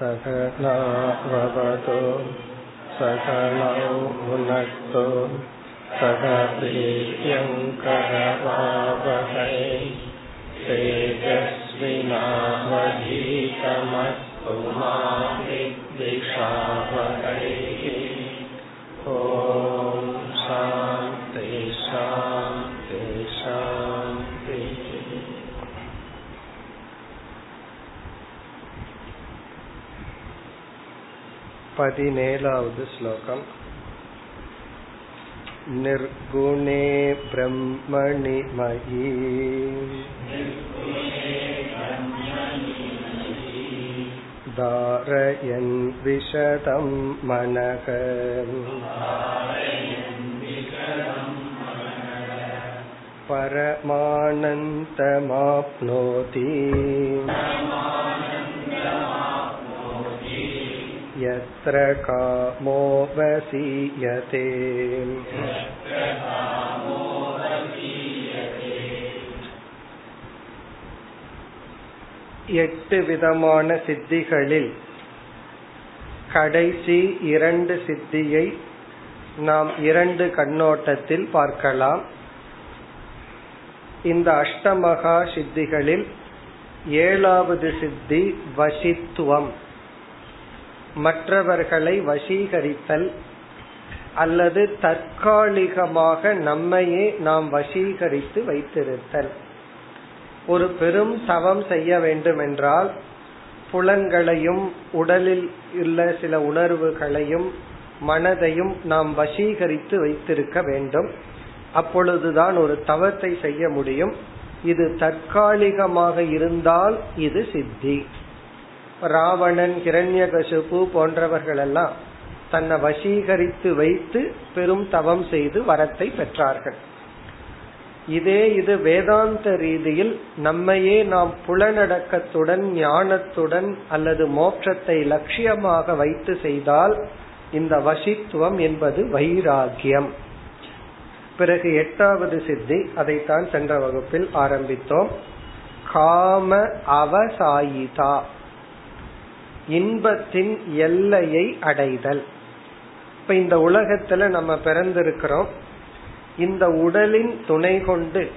सकलाववतु सकलौ भुनक्तु सह प्रीत्यङ्करवावहै तेजस्विनावधीतमस्तु मा विद्विषावहैः पतिनेलावद् श्लोकम् निर्गुणे ब्रह्मणि मयि धारयन् विशतं मनः परमानन्दमाप्नोति यत्र कामो वसीयते எட்டு விதமான சித்திகளில் கடைசி இரண்டு சித்தியை நாம் இரண்டு கண்ணோட்டத்தில் பார்க்கலாம் இந்த அஷ்டமகா சித்திகளில் ஏழாவது சித்தி வசித்துவம் மற்றவர்களை வசீகரித்தல் அல்லது தற்காலிகமாக நம்மையே நாம் வசீகரித்து வைத்திருத்தல். ஒரு பெரும் தவம் செய்ய வேண்டும் என்றால் புலன்களையும் உடலில் உள்ள சில உணர்வுகளையும் மனதையும் நாம் வசீகரித்து வைத்திருக்க வேண்டும். அப்பொழுதுதான் ஒரு தவத்தை செய்ய முடியும். இது தற்காலிகமாக இருந்தால் இது சித்தி. ராவணன் கிரண்யகசுபு போன்றவர்கள் எல்லாம் தன்னை வசீகரித்து வைத்து பெரும் தவம் செய்து வரத்தை பெற்றார்கள். இதே இது வேதாந்த ரீதியில் நம்மையே நாம் புலனடக்கத்துடன் ஞானத்துடன் அல்லது மோட்சத்தை லட்சியமாக வைத்து செய்தால் இந்த வசித்துவம் என்பது வைராகியம் பிறகு எட்டாவது சித்தி அதைத்தான் சென்ற வகுப்பில் ஆரம்பித்தோம். காம அவசாயிதா. இன்பத்தின் எல்லையை அடைதல். இப்ப இந்த உலகத்துல நம்ம பிறந்திருக்கிறோம். இந்த உடலின் துணை கொண்டு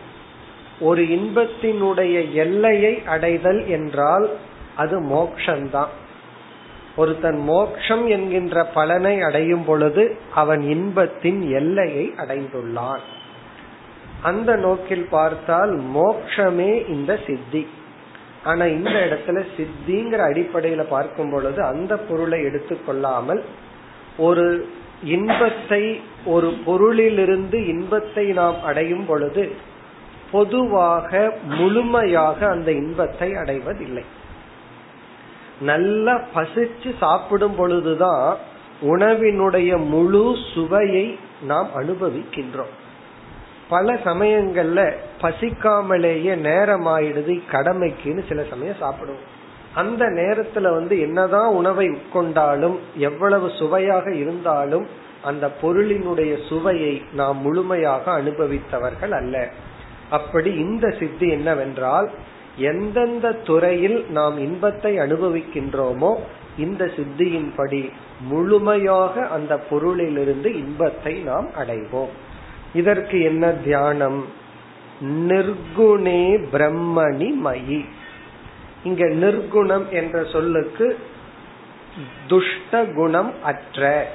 ஒரு இன்பத்தினுடைய எல்லையை அடைதல் என்றால் அது மோக்ஷந்தான். ஒருத்தன் மோக்ஷம் என்கின்ற பலனை அடையும் பொழுது அவன் இன்பத்தின் எல்லையை அடைந்துள்ளான். அந்த நோக்கில் பார்த்தால் மோக்ஷமே இந்த சித்தி. ஆனா இந்த இடத்துல சித்திங்கிற அடிப்படையில பார்க்கும் பொழுது அந்த பொருளை எடுத்துக்கொள்ளாமல் ஒரு இன்பத்தை ஒரு பொருளிலிருந்து இன்பத்தை நாம் அடையும் பொழுது பொதுவாக முழுமையாக அந்த இன்பத்தை அடைவதில்லை. நல்லா பசிச்சு சாப்பிடும் பொழுதுதான் உணவினுடைய முழு சுவையை நாம் அனுபவிக்கின்றோம். பல சமயங்கள்ல பசிக்காமலேயே நேரம் ஆயிடுது கடமைக்குன்னு சில சமயம் சாப்பிடுவோம். அந்த நேரத்துல வந்து என்னதான் உணவை உட்கொண்டாலும் எவ்வளவு சுவையாக இருந்தாலும் அந்த பொருளினுடைய சுவையை நாம் முழுமையாக அனுபவித்தவர்கள் அல்ல. அப்படி இந்த சித்தி என்னவென்றால் எந்தெந்த துறையில் நாம் இன்பத்தை அனுபவிக்கின்றோமோ இந்த சித்தியின்படி முழுமையாக அந்த பொருளிலிருந்து இன்பத்தை நாம் அடைவோம். இதற்கு என்ன தியானம்? நிர்குணே பிரம்மணி மயி. இங்க நிர்குணம் என்ற சொல்லுக்கு துஷ்ட குணம் அற்ற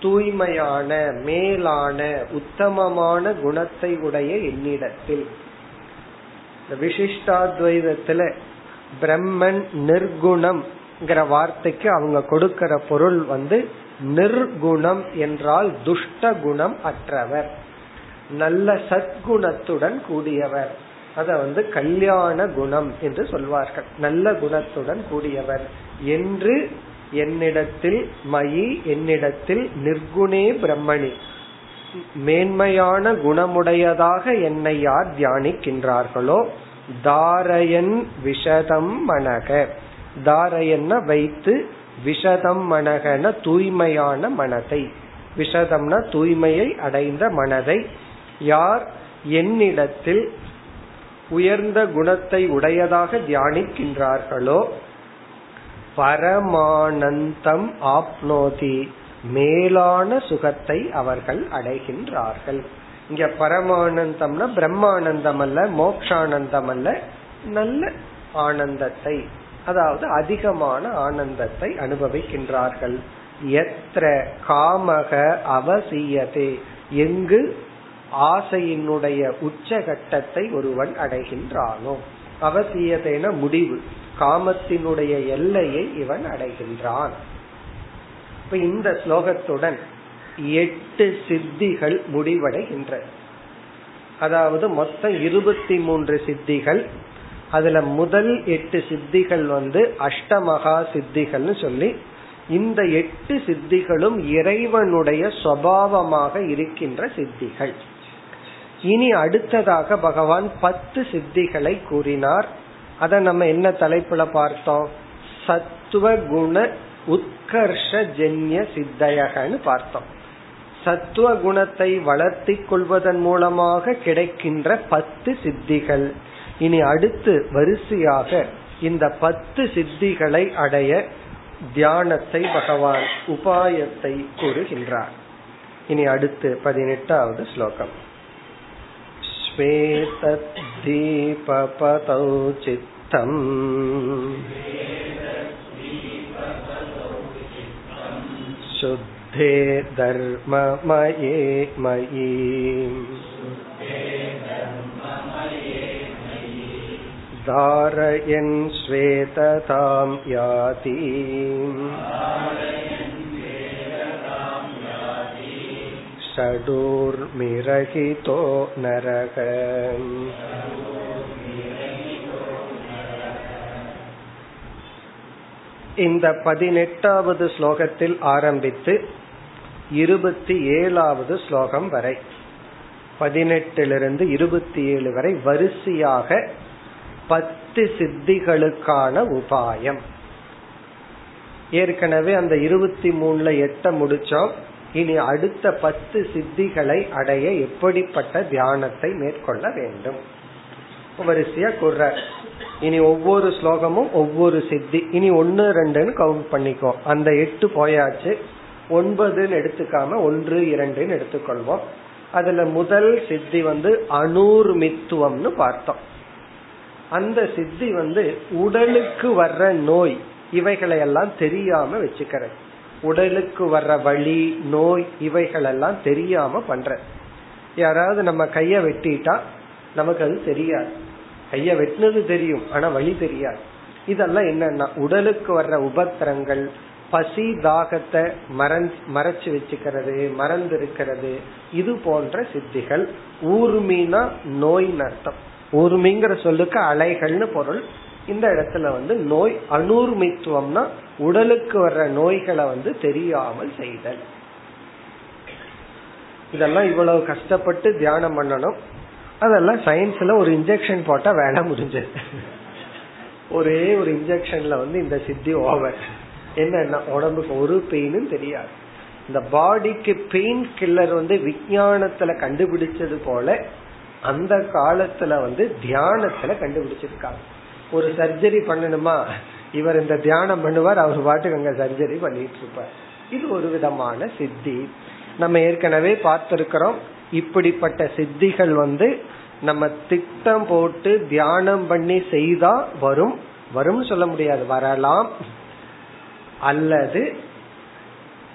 தூய்மையான மேலான உத்தமமான குணத்தை உடைய என்னிடத்தில். விசிஷ்டாத்வைதத்துல பிரம்மன் நிர்குணம் வார்த்தைக்கு அவங்க கொடுக்கிற பொருள் வந்து நிர்குணம் என்றால் துஷ்ட குணம் அற்றவர். நல்ல சத்குணத்துடன் கூடியவர். அத வந்து கல்யாண குணம் என்று சொல்வார்கள். நல்ல குணத்துடன் கூடியவர். என்று என்னிடத்தில் மயி என்னிடத்தில் நிர்குணே பிரம்மணி. மேன்மையான குணமுடையதாக என்னை யார் தியானிக்கின்றார்களோ தாரயன் விஷதம் மனக. தாரையன்ன வைத்து விஷதம் மனகன தூய்மையான மனதை. விஷதம்னா தூய்மையை அடைந்த மனதை. யார் என்னிடத்தில் உயர்ந்த குணத்தை உடையதாக தியானிக்கின்றார்களோ பரமானந்தம் ஆப்னோதி மேலான சுகத்தை அவர்கள் அடைகின்றார்கள். இங்க பரமானந்தம்னா பிரம்மானந்தம் அல்ல மோக்ஷானந்தம் அல்ல நல்ல ஆனந்தத்தை அதாவது அதிகமான ஆனந்தத்தை அனுபவிக்கின்றார்கள். எத்திர காமக அவசியதே எங்கு ஆசையினுடைய உச்சகட்டத்தை ஒருவன் அடைகின்றானோ? அவசியதேன முடிவு. காமத்தினுடைய எல்லையை இவன் அடைகின்றான். இப்ப இந்த ஸ்லோகத்துடன் எட்டு சித்திகள் முடிவடைகின்ற அதாவது மொத்தம் இருபத்தி மூன்று சித்திகள். அதுல முதல் எட்டு சித்திகள் வந்து அஷ்டமகா சித்திகள்னு சொல்லி இந்த எட்டு சித்திகளும் இறைவனுடைய சுவாவமாக இருக்கின்ற சித்திகள். இனி அடுத்ததாக பகவான் பத்து சித்திகளை கூறினார். அதை நம்ம என்ன தலைப்புல பார்த்தோம்? சத்துவ குண உத்கர்ஷ ஜென்ய சித்தையகன்னு பார்த்தோம். சத்துவ குணத்தை வளர்த்தி கொள்வதன் மூலமாக கிடைக்கின்ற பத்து சித்திகள். இனி அடுத்து வரிசையாக இந்த பத்து சித்திகளை அடைய தியானத்தை பகவான் உபாயத்தை கூறுகின்றார். இனி அடுத்து பதினெட்டாவது ஸ்லோகம். श्वेतद्दीपपतौ चित्तम् शुद्धे धर्ममये मयि धारयन् श्वेततां याति षडूर्मिरहितो नरक இந்த பதினெட்டாவது ஸ்லோகத்தில் ஆரம்பித்து இருபத்தி ஏழாவது ஸ்லோகம் வரை பதினெட்டிலிருந்து இருபத்தி ஏழு வரை வரிசையாக பத்து சித்திகளுக்கான உபாயம் ஏற்கனவே அந்த இருபத்தி மூணுல எட்ட முடிச்சோம் இனி அடுத்த பத்து சித்திகளை அடைய எப்படிப்பட்ட தியானத்தை மேற்கொள்ள வேண்டும்? வரிசையா கூற இனி ஒவ்வொரு ஸ்லோகமும் ஒவ்வொரு சித்தி இனி ஒன்னு ரெண்டுன்னு கவுண்ட் பண்ணிக்கோ. அந்த எட்டு போயாச்சு ஒன்பதுன்னு எடுத்துக்காம ஒன்று இரண்டுன்னு எடுத்துக்கொள்வோம். அதுல முதல் சித்தி வந்து அனூர்மித்துவம்னு பார்த்தோம். அந்த சித்தி வந்து உடலுக்கு வர்ற நோய் இவைகளை எல்லாம் தெரியாம வச்சுக்கிறது. உடலுக்கு வர்ற வழி நோய் இவைகள் எல்லாம் தெரியாம பண்ற. யாராவது நம்ம கைய வெட்டிட்டா நமக்கு அது தெரியாது. கைய வெட்டினது தெரியும் ஆனா வழி தெரியாது. இதெல்லாம் என்னன்னா உடலுக்கு வர்ற உபத்திரங்கள் பசி தாகத்தை மறைச்சு வச்சுக்கிறது மறந்து இருக்கிறது இது போன்ற சித்திகள். ஊர்மீனா நோய் நர்த்தம் ஊர்மிங்கிற சொல்லுக்கு அலைகள்னு பொருள். இந்த இடத்துல வந்து நோய் அனூர்மித்துவம்னா உடலுக்கு வர்ற நோய்களை வந்து தெரியாமல் செய்தல். இதெல்லாம் இவ்வளவு கஷ்டப்பட்டு தியானம் பண்ணணும். அதெல்லாம் சயின்ஸ்ல ஒரு இன்ஜெக்ஷன் போட்டா வேலை முடிஞ்சது. ஒரே ஒரு இன்ஜெக்ஷன்ல வந்து இந்த சித்தி ஓவர் என்ன உடம்புக்கு ஒரு பெயினும் தெரியாது. இந்த பாடிக்கு பெயின் கில்லர் வந்து விஞ்ஞானத்துல கண்டுபிடிச்சது போல அந்த காலத்துல வந்து தியானத்துல கண்டுபிடிச்சிருக்காங்க. ஒரு சர்ஜரி பண்ணணுமா? இவர் இந்த தியானம் பண்ணுவார் அவர் பாட்டுக்கு அங்க சர்ஜரி பண்ணிட்டு இருப்பார் இது ஒரு விதமான சித்தி. நம்ம ஏற்கனவே பார்த்திருக்கிறோம் இப்படிப்பட்ட சித்திகள் வந்து நம்ம திட்டம் போட்டு தியானம் பண்ணி செய்தா வரும். வரும்னு சொல்ல முடியாது வரலாம். அல்லது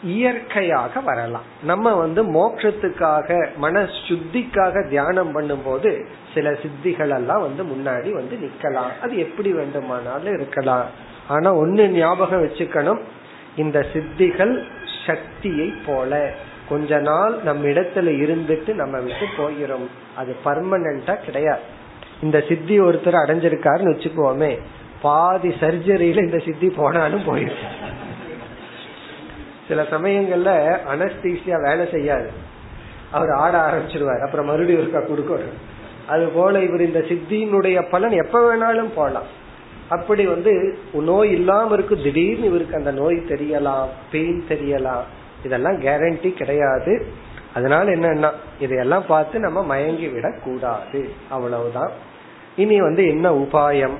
இயற்கையாக வரலாம். நம்ம வந்து மோட்சத்துக்காக மன சுத்திக்காக தியானம் பண்ணும்போது சில சித்திகள் எல்லாம் வந்து முன்னாடி வந்து நிக்கலாம் அது எப்படி வேண்டுமானாலும் இருக்கலாம். ஆனா ஒன்னு ஞாபகம் வச்சுக்கணும். இந்த சித்திகள் சக்தியை போல. கொஞ்ச நாள் நம்ம இடத்துல இருந்துட்டு நம்ம விட்டு போகிறோம் அது பர்மனண்டா கிடையாது. இந்த சித்தி ஒருத்தர் அடைஞ்சிருக்காருன்னு வச்சுக்கோமே. பாதி சர்ஜரியில இந்த சித்தி போனாலும் போயிடுச்சு சில சமயங்கள்ல அனஸ்தீசியா வேலை செய்யாது. அவர் ஆட ஆரம்பிச்சிருவார். அப்புறம் மறுபடியும் இருக்கா கொடுக்கணும். அது போல இவர் இந்த சித்தியினுடைய பலன் எப்ப வேணாலும் போலாம். அப்படி வந்து நோய் இல்லாம இருக்கு. திடீர்னு இவருக்கு அந்த நோய் தெரியலாம் பெயின் தெரியலாம். இதெல்லாம் கேரண்டி கிடையாது. அதனால என்னன்னா இதையெல்லாம் பார்த்து நம்ம மயங்கி விட கூடாது அவ்வளவுதான். இனி வந்து என்ன உபாயம்?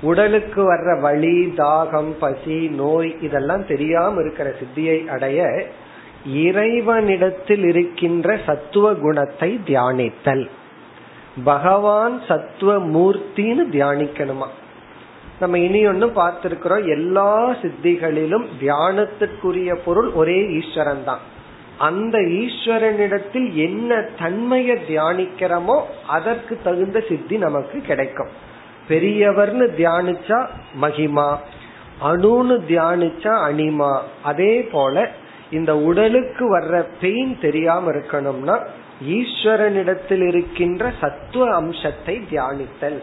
உடலுக்கு வர்ற வலி தாகம் பசி நோய் இதெல்லாம் தெரியாம இருக்கிற சித்தியை அடைய இறைவனிடத்தில் இருக்கின்ற சத்துவ குணத்தை தியானித்தல். பகவான் சத்துவ மூர்த்தின்னு தியானிக்கணுமா? நம்ம இனி ஒன்னும் பார்த்திருக்கிறோம். எல்லா சித்திகளிலும் தியானத்துக்குரிய பொருள் ஒரே ஈஸ்வரன் தான் அந்த ஈஸ்வரனிடத்தில் என்ன தன்மையை தியானிக்கிறோமோ அதற்கு தகுந்த சித்தி நமக்கு கிடைக்கும். பெரியவர்னு தியானிச்சா மகிமா அணுன்னு தியானிச்சா அனிமா அதே போல இந்த உடலுக்கு வர்ற பெயின் தெரியாம இருக்கணும்னா ஈஸ்வரனிடத்தில் இருக்கின்ற சத்துவ அம்சத்தை தியானித்தல்.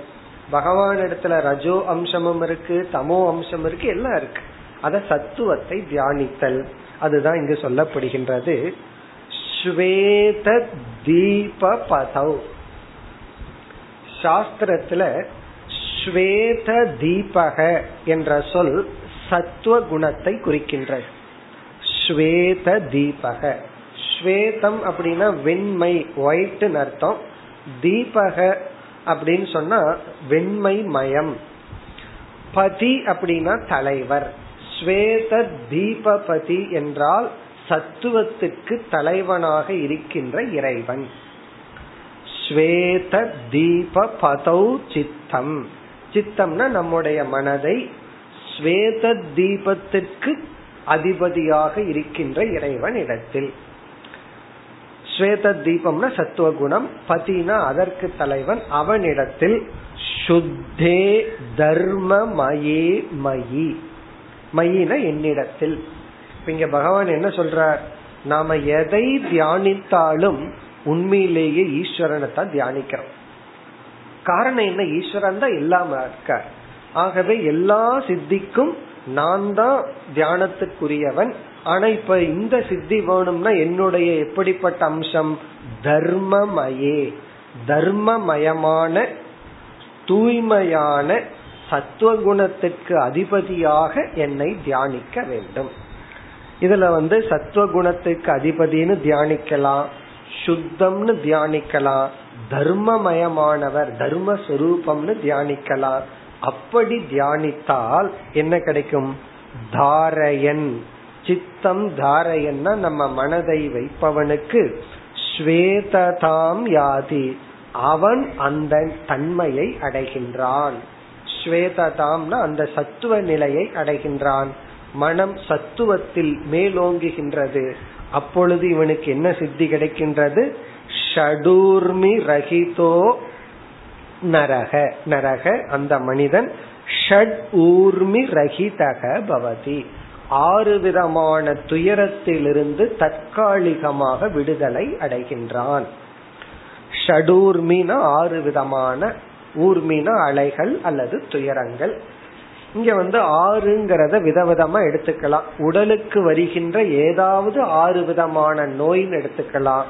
பகவான் இடத்துல ரஜோ அம்சமும் இருக்கு தமோ அம்சம் இருக்கு எல்லாம் இருக்கு. அத சத்துவத்தை தியானித்தல். அதுதான் இங்கு சொல்லப்படுகின்றது. ஸ்வேத தீப பதவ் சாஸ்திரத்துல ஸ்வேத தீபக என்ற சொல் சத்துவ குணத்தை குறிக்கின்றது. ஸ்வேத தீபக. ஸ்வேதம் அப்படின்னா வெண்மை ஒயிட்னு அர்த்தம். தீபக அப்படின்னு சொன்னா வெண்மை மயம். பதி அப்படின்னா தலைவர். ஸ்வேத தீபபதி என்றால் சத்துவத்துக்கு தலைவனாக இருக்கின்ற இறைவன். ஸ்வேத தீப பதௌ சித்தம். சித்தம்னா நம்முடைய மனதை ஸ்வேத தீபத்திற்கு அதிபதியாக இருக்கின்ற இறைவன் இடத்தில். ஸ்வேத தீபம்னா சத்துவ குணம் பதினா அதற்கு தலைவன் அவனிடத்தில். சுத்தே தர்ம மயே. மயி மயின என்னிடத்தில். இங்க பகவான் என்ன சொல்றார்? நாம எதை தியானித்தாலும் உண்மையிலேயே ஈஸ்வரனை தான் தியானிக்கிறோம். காரணம் என்ன? ஈஸ்வரன் தான் எல்லாம இருக்கார் ஆகவே எல்லா சித்திக்கும் நான் தான் தியானத்துக்குரியவன். ஆனா இப்ப இந்த சித்தி வேணும்னா என்னுடைய எப்படிப்பட்ட அம்சம்? தர்மமயே. தர்மமயமான தூய்மையான சத்துவகுணத்துக்கு அதிபதியாக என்னை தியானிக்க வேண்டும். இதுல வந்து சத்துவகுணத்துக்கு அதிபதினு தியானிக்கலாம். சுத்தம்னு தியானிக்கலாம். தர்மமயமானவர் தர்மஸ்வரூபம்னு தியானிக்கலாம். அப்படி தியானித்தால் என்ன கிடைக்கும்? தாரயன். சித்தம் தாரயன்னா நம்ம மனதை வைப்பவனுக்கு ஸ்வேததாம் யாதி. அவன் அந்த தன்மையை அடைகின்றான். ஸ்வேததாம்னா அந்த சத்துவ நிலையை அடைகின்றான். மனம் சத்துவத்தில் மேலோங்குகின்றது. அப்பொழுது இவனுக்கு என்ன சித்தி கிடைக்கின்றது? ஷடூர்மி ரஹிதோ நரக. நரக அந்த மனிதன் ஷட் ஊர்மி ரஹிதக பவதி. ஆறு விதமான துயரத்திலிருந்து தற்காலிகமாக விடுதலை அடைகின்றான். ஷடூர்மினா ஆறு விதமான ஊர்மினா அலைகள் அல்லது துயரங்கள். இங்க வந்து ஆறுங்கிறத விதவிதமா எடுத்துக்கலாம். உடலுக்கு வருகின்ற ஏதாவது ஆறு விதமான நோய்னு எடுத்துக்கலாம்.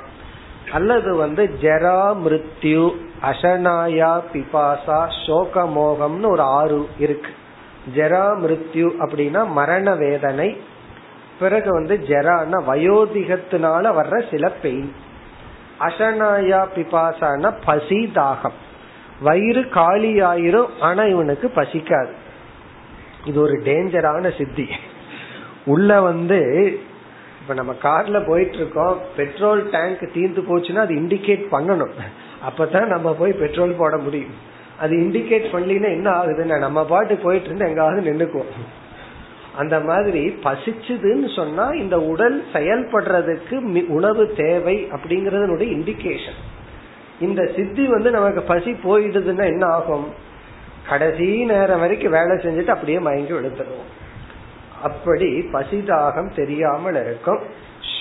அல்லது வந்து ஜெரா மிருத்யு அசனாயா பிபாசா சோக மோகம்னு ஒரு ஆறு இருக்கு. ஜெரா மிருத்யு அப்படின்னா மரண வேதனை பிறகு வந்து ஜெரான வயோதிகத்தினால வர்ற சில பெயின் அசனாயா பிபாசான பசி தாகம். வயிறு காலி ஆயிரும் ஆனா இவனுக்கு பசிக்காது. இது ஒரு டேஞ்சரான சித்தி. உள்ள வந்து இப்ப நம்ம கார்ல போயிட்டு இருக்கோம் பெட்ரோல் டேங்க் தீர்ந்து போச்சுன்னா அது இண்டிகேட் பண்ணணும். அப்பதான் நம்ம போய் பெட்ரோல் போட முடியும். அது இண்டிகேட் பண்ணலினா என்ன ஆகுதுன்னா நம்ம பாட்டு போயிட்டு இருந்து எங்காவது நின்னுக்குவோம். அந்த மாதிரி பசிச்சுதுன்னு சொன்னா இந்த உடல் செயல்படுறதுக்கு உணவு தேவை அப்படிங்கறது இண்டிகேஷன் இந்த சித்தி வந்து நமக்கு பசி போயிடுதுன்னா என்ன ஆகும்? கடைசி நேரம் வரைக்கும் வேலை செஞ்சுட்டு அப்படியே மயங்கி விழுந்துருவோம். அப்படி பசிதாகம் தெரியாமல் இருக்கும்.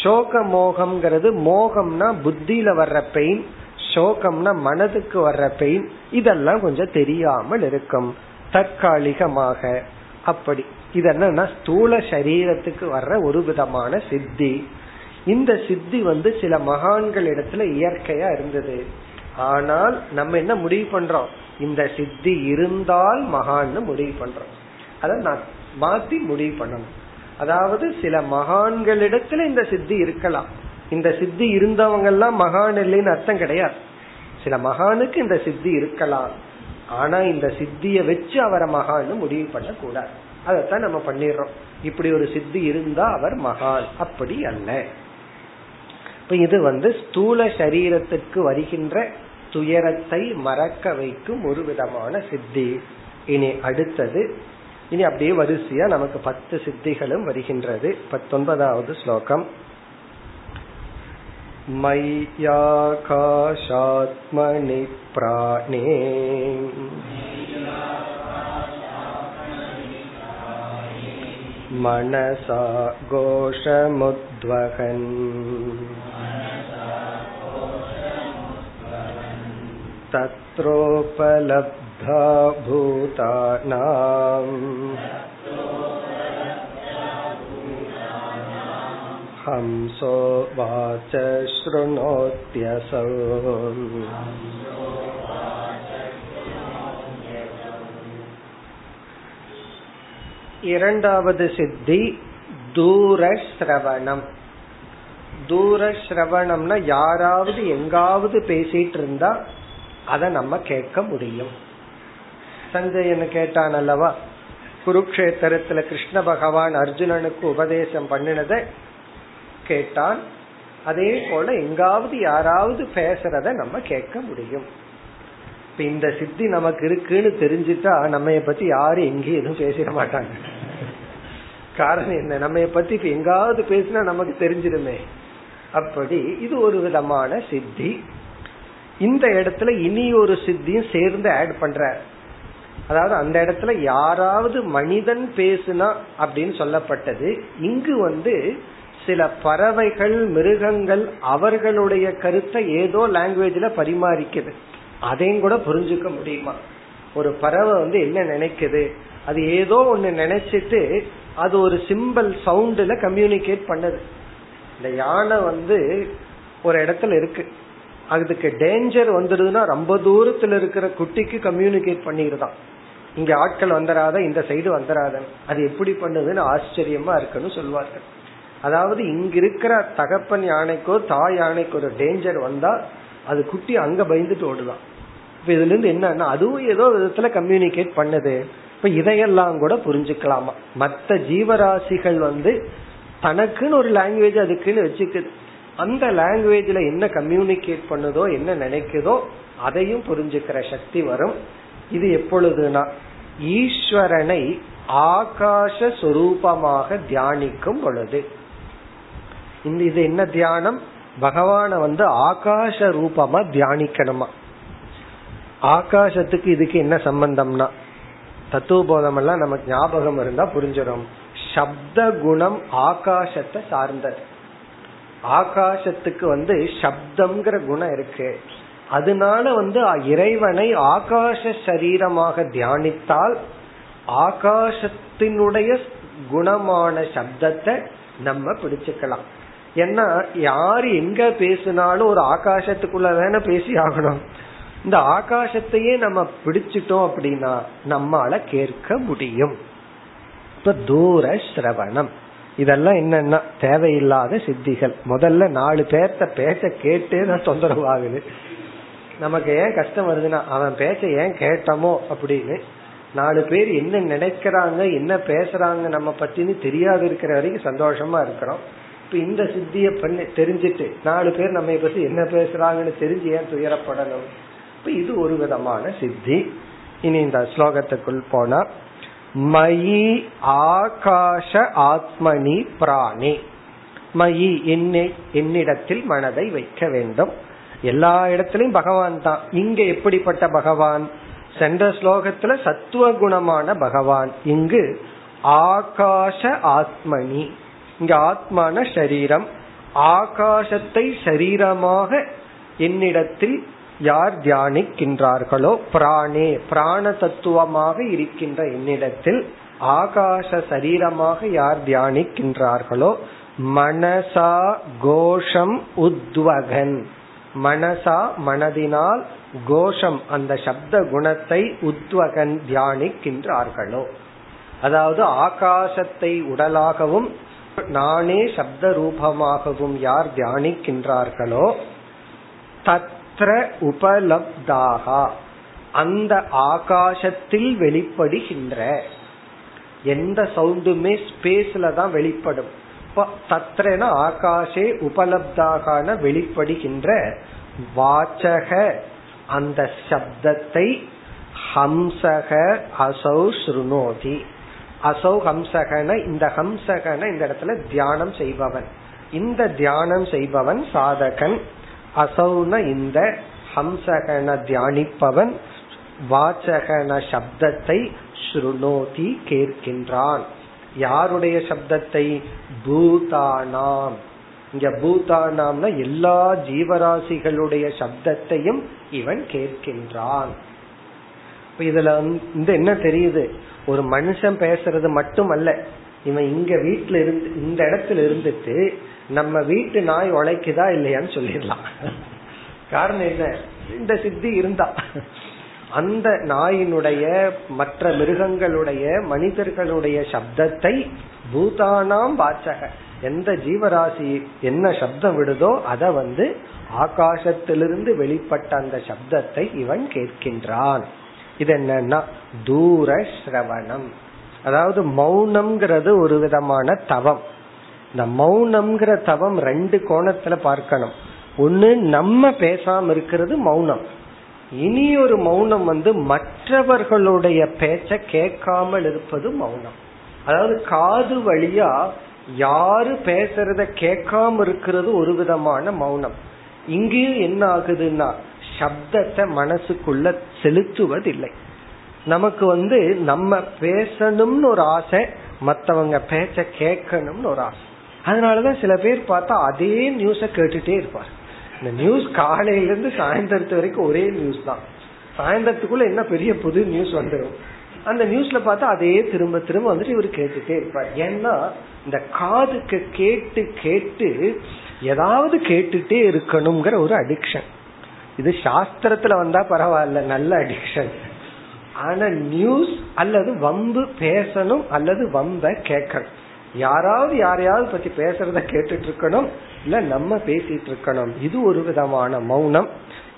சோக மோகம்ங்கிறது மோகம்னா புத்தியில வர்ற பெயின் சோகம்னா மனதுக்கு வர்ற பெயின் இதெல்லாம் கொஞ்சம் தெரியாமல் இருக்கும். தற்காலிகமாக அப்படி. இது என்னன்னா ஸ்தூல சரீரத்துக்கு வர்ற ஒரு விதமான சித்தி. இந்த சித்தி வந்து சில மகான்கள் இடத்துல இயற்கையா இருந்தது. ஆனால் நம்ம என்ன முடிவு பண்றோம்? இந்த சித்தி இருந்தால் மகான்னு முடிவு பண்றோம். அத நான் மாத்தி முடிவு பண்ணணும். அதாவது சில மகான்களிடத்துல இந்த சித்தி இருக்கலாம். இந்த சித்தி இருந்தவங்க எல்லாம் மகான் இல்லைன்னு அர்த்தம் கிடையாது. சில மகானுக்கு இந்த சித்தி இருக்கலாம். ஆனா இந்த சித்திய வச்சு அவரை மகான்னு முடிவு பண்ண கூடாது அதைத்தான் நம்ம பண்ணிடுறோம். இப்படி ஒரு சித்தி இருந்தா அவர் மகான். அப்படி அல்ல. இப்ப இது வந்து ஸ்தூல சரீரத்துக்கு வருகின்ற துயரத்தை மறக்க வைக்கும் ஒரு விதமான சித்தி. இனி அடுத்தது இனி அப்படியே வரிசையா நமக்கு பத்து சித்திகளும் வருகின்றது பத்தொன்பதாவது ஸ்லோகம் मय्याकाशात्मनि प्राणे मनसा घोषमुद्वहन् तत्रोपलब्धा भूतानाम् हंसो वाच शृणोत्यसौ இரண்டாவது சித்தி தூரஸ்ரவணம் தூரஸ்ரவணம்னா யாராவது எங்காவது பேசிட்டு இருந்தா அதை நம்ம கேட்க முடியும் சஞ்சயன்னு கேட்டான் அல்லவா? குருக்ஷேத்திரத்துல கிருஷ்ண பகவான் அர்ஜுனனுக்கு உபதேசம் பண்ணினதை கேட்டான். அதே போல எங்காவது யாராவது பேசுறத நம்ம கேட்க முடியும். இப்ப இந்த சித்தி நமக்கு இருக்குன்னு தெரிஞ்சுட்டா நம்ம பத்தி யாரும் எங்கேயும் எதுவும் பேசிட மாட்டாங்க. காரணம் என்ன? நம்ம பத்தி இப்ப எங்காவது பேசினா நமக்கு தெரிஞ்சிருமே அப்படி இது ஒரு விதமான சித்தி. இந்த இடத்துல இனி ஒரு சித்தியும் சேர்ந்து ஆட் பண்ற அதாவது அந்த இடத்துல யாராவது மனிதன் பேசுனா அப்படின்னு சொல்லப்பட்டது. இங்கு வந்து சில பறவைகள் மிருகங்கள் அவர்களுடைய கருத்தை ஏதோ லாங்குவேஜ்ல பரிமாறிக்குது. அதையும் கூட புரிஞ்சுக்க முடியுமா? ஒரு பறவை வந்து என்ன நினைக்குது? அது ஏதோ ஒண்ணு நினைச்சிட்டு அது ஒரு சிம்பிள் சவுண்டில் கம்யூனிகேட் பண்ணுது. இந்த யானை வந்து ஒரு இடத்துல இருக்கு. அதுக்கு டேஞ்சர் வந்துடுதுன்னா ரொம்ப தூரத்துல இருக்கிற குட்டிக்கு கம்யூனிகேட் பண்ணிடுதான். இங்க ஆட்கள் வந்துடாத இந்த சைடு வந்துடாத அது எப்படி பண்ணுதுன்னு ஆச்சரியமா இருக்குன்னு சொல்வார்கள். அதாவது இங்க இருக்கிற தகப்பன் யானைக்கோ தாய் யானைக்கோ ஒரு டேஞ்சர் வந்தா அது குட்டி அங்க பயந்துட்டு ஓடுதான். இப்ப இதுல இருந்து என்னன்னா அதுவும் ஏதோ விதத்துல கம்யூனிகேட் பண்ணுது. இப்ப இதையெல்லாம் கூட புரிஞ்சுக்கலாமா? மற்ற ஜீவராசிகள் வந்து தனக்குன்னு ஒரு லாங்குவேஜ் அதுக்குன்னு வச்சுக்குது. அந்த லாங்குவேஜ்ல என்ன கம்யூனிகேட் பண்ணுதோ என்ன நினைக்குதோ அதையும் புரிஞ்சுக்கிற சக்தி வரும். இது எப்பொழுதுனா ஈஸ்வரனை ஆகாச சுரூபமாக தியானிக்கும் பொழுது. இந்த இது என்ன தியானம்? பகவான வந்து ஆகாச ரூபமா தியானிக்கணுமா? ஆகாசத்துக்கு இதுக்கு என்ன சம்பந்தம்னா தத்துவபோதம் எல்லாம் நமக்கு ஞாபகம் இருந்தா புரிஞ்சிடும். சப்த குணம் ஆகாசத்தை சார்ந்தது. ஆகாசத்துக்கு வந்து சப்தம்ங்கிற குணம் இருக்கு. அதனால வந்து இறைவனை ஆகாச சரீரமாக தியானித்தால் ஆகாசத்தினுடைய குணமான சப்தத்தை நம்ம பிடிச்சுக்கலாம். ஏன்னா யாரு எங்க பேசினாலும் ஒரு ஆகாசத்துக்குள்ள தானே பேசி ஆகணும். இந்த ஆகாசத்தையே நம்ம பிடிச்சிட்டோம் அப்படின்னா நம்மால கேட்க முடியும். இப்ப தூர சிரவணம். இதெல்லாம் என்னன்னா தேவையில்லாத சித்திகள். முதல்ல நாலு பேர்த்த பேச்ச கேட்டே தான் தொந்தரவு ஆகுது. நமக்கு ஏன் கஷ்டம் வருதுன்னா அவன் பேச்ச ஏன் கேட்டமோ அப்படின்னு நாலு பேர் என்ன நினைக்கிறாங்க என்ன பேசுறாங்க நம்ம பத்தின்னு தெரியாது இருக்கிற வரைக்கும் சந்தோஷமா இருக்கிறோம். இப்ப இந்த சித்திய பண்ணி தெரிஞ்சிட்டு நாலு பேர் நம்ம பத்தி என்ன பேசுறாங்கன்னு தெரிஞ்சு ஏன் துயரப்படணும்? இப்ப இது ஒரு விதமான சித்தி. இனி இந்த ஸ்லோகத்துக்குள் போனா மயி ஆகாஷ ஆத்மனி பிராணி. மயி என்னிடத்தில் மனதை வைக்க வேண்டும். எல்லா இடத்திலையும் பகவான் தான். இங்க எப்படிப்பட்ட பகவான்? சென்ற ஸ்லோகத்துல சத்துவ குணமான பகவான். இங்கு ஆகாஷ ஆத்மனி. இங்க ஆத்மான சரீரம். ஆகாசத்தை சரீரமாக என்னிடத்தில் யார் தியானிக்கின்றார்களோ பிராணே பிராண தத்துவமாக இருக்கின்ற என்னிடத்தில் ஆகாச சரீரமாக யார் தியானிக்கின்றார்களோ மனசா கோஷம் உத்வகன். மனசா மனதினால் கோஷம் அந்த சப்த குணத்தை உத்வகன் தியானிக்கின்றார்களோ. அதாவது ஆகாசத்தை உடலாகவும் நானே சப்த ரூபமாகவும் யார் தியானிக்கின்றார்களோ தத் தத்ர உபலப்தாகா அந்த ஆகாசத்தில் வெளிப்படுகின்ற. எந்த சவுண்டுமே ஸ்பேஸ்ல தான் வெளிப்படும். தத்ரன ஆகாஷே உபலப்தாகான வெளிப்படுகின்ற வாச்சக அந்த சப்தத்தை ஹம்சக அசௌ ஸ்ருணோதி. அசௌ ஹம்சகன இந்த ஹம்சகன இந்த இடத்துல தியானம் செய்பவன். இந்த தியானம் செய்பவன் சாதகன். அசௌன இந்த ஹம்சகன தியானிப்பவன் வாச்சகன சப்தத்தை ஸ்ருணோதி கேட்கின்றான். யாருடைய சப்தத்தை? பூதானாம். இங்க பூதானாம்னா எல்லா ஜீவராசிகளுடைய சப்தத்தையும் இவன் கேட்கின்றான். இதுல வந்து என்ன தெரியுது? ஒரு மனுஷன் பேசுறது மட்டும் அல்ல இவன் இங்க வீட்டுல இருந்து இந்த இடத்துல இருந்துட்டு நம்ம வீட்டு நாய் உழைக்குதா இல்லையான்னு சொல்லிடலாம். காரணம் என்ன? இந்த சித்தி இருந்தா. அந்த நாயினுடைய மற்ற மிருகங்களுடைய மனிதர்களுடைய சப்தத்தை பூதானாம் வாச்சக. எந்த ஜீவராசி என்ன சப்தம் விடுதோ அத வந்து ஆகாசத்திலிருந்து வெளிப்பட்ட அந்த சப்தத்தை இவன் கேட்கின்றான். இது என்னன்னா தூர சிரவணம் அதாவது மௌனம்ங்கிறது ஒரு விதமான தவம். இந்த மௌனம்ங்கிற தவம் ரெண்டு கோணத்துல பார்க்கணும். ஒன்னு நம்ம பேசாம இருக்கிறது மௌனம். இனி ஒரு மௌனம் வந்து மற்றவர்களுடைய பேச்ச கேட்காமல் இருப்பது மௌனம். அதாவது காது வழியா யாரு பேசுறத கேட்காம இருக்கிறது ஒரு விதமான மௌனம். இங்கேயும் என்ன ஆகுதுன்னா சப்தத்தை மனசுக்குள்ள செலுத்துவதில்லை. நமக்கு வந்து நம்ம பேசணும்னு ஒரு ஆசை மற்றவங்க பேச்ச கேட்கணும்னு ஒரு ஆசை. அதனாலதான் சில பேர் பார்த்தா அதே நியூஸ கேட்டுட்டே இருப்பார். இந்த நியூஸ் காலையில இருந்து சாயந்தரத்து வரைக்கும் ஒரே நியூஸ் தான். சாயந்தரத்துக்குள்ள என்ன பெரிய புது நியூஸ் வந்துடும் அந்த நியூஸ்ல பார்த்தா அதே திரும்ப திரும்ப வந்துட்டு இவர் கேட்டுட்டே இருப்பார். ஏன்னா இந்த காதுக்கு கேட்டு கேட்டு ஏதாவது கேட்டுட்டே இருக்கணுங்கிற ஒரு அடிக்ஷன் இது சாஸ்திரத்துல வந்தா பரவாயில்ல நல்ல அடிக்ஷன் ஆனா நியூஸ் அல்லது வம்பு பேசணும் அல்லது வம்ப கேட்கணும். யாராவது யாரையாவது பத்தி பேசுறத கேட்டுட்டு இருக்கணும் இல்ல நம்ம பேசிட்டு இருக்கணும் இது ஒரு விதமான மௌனம்.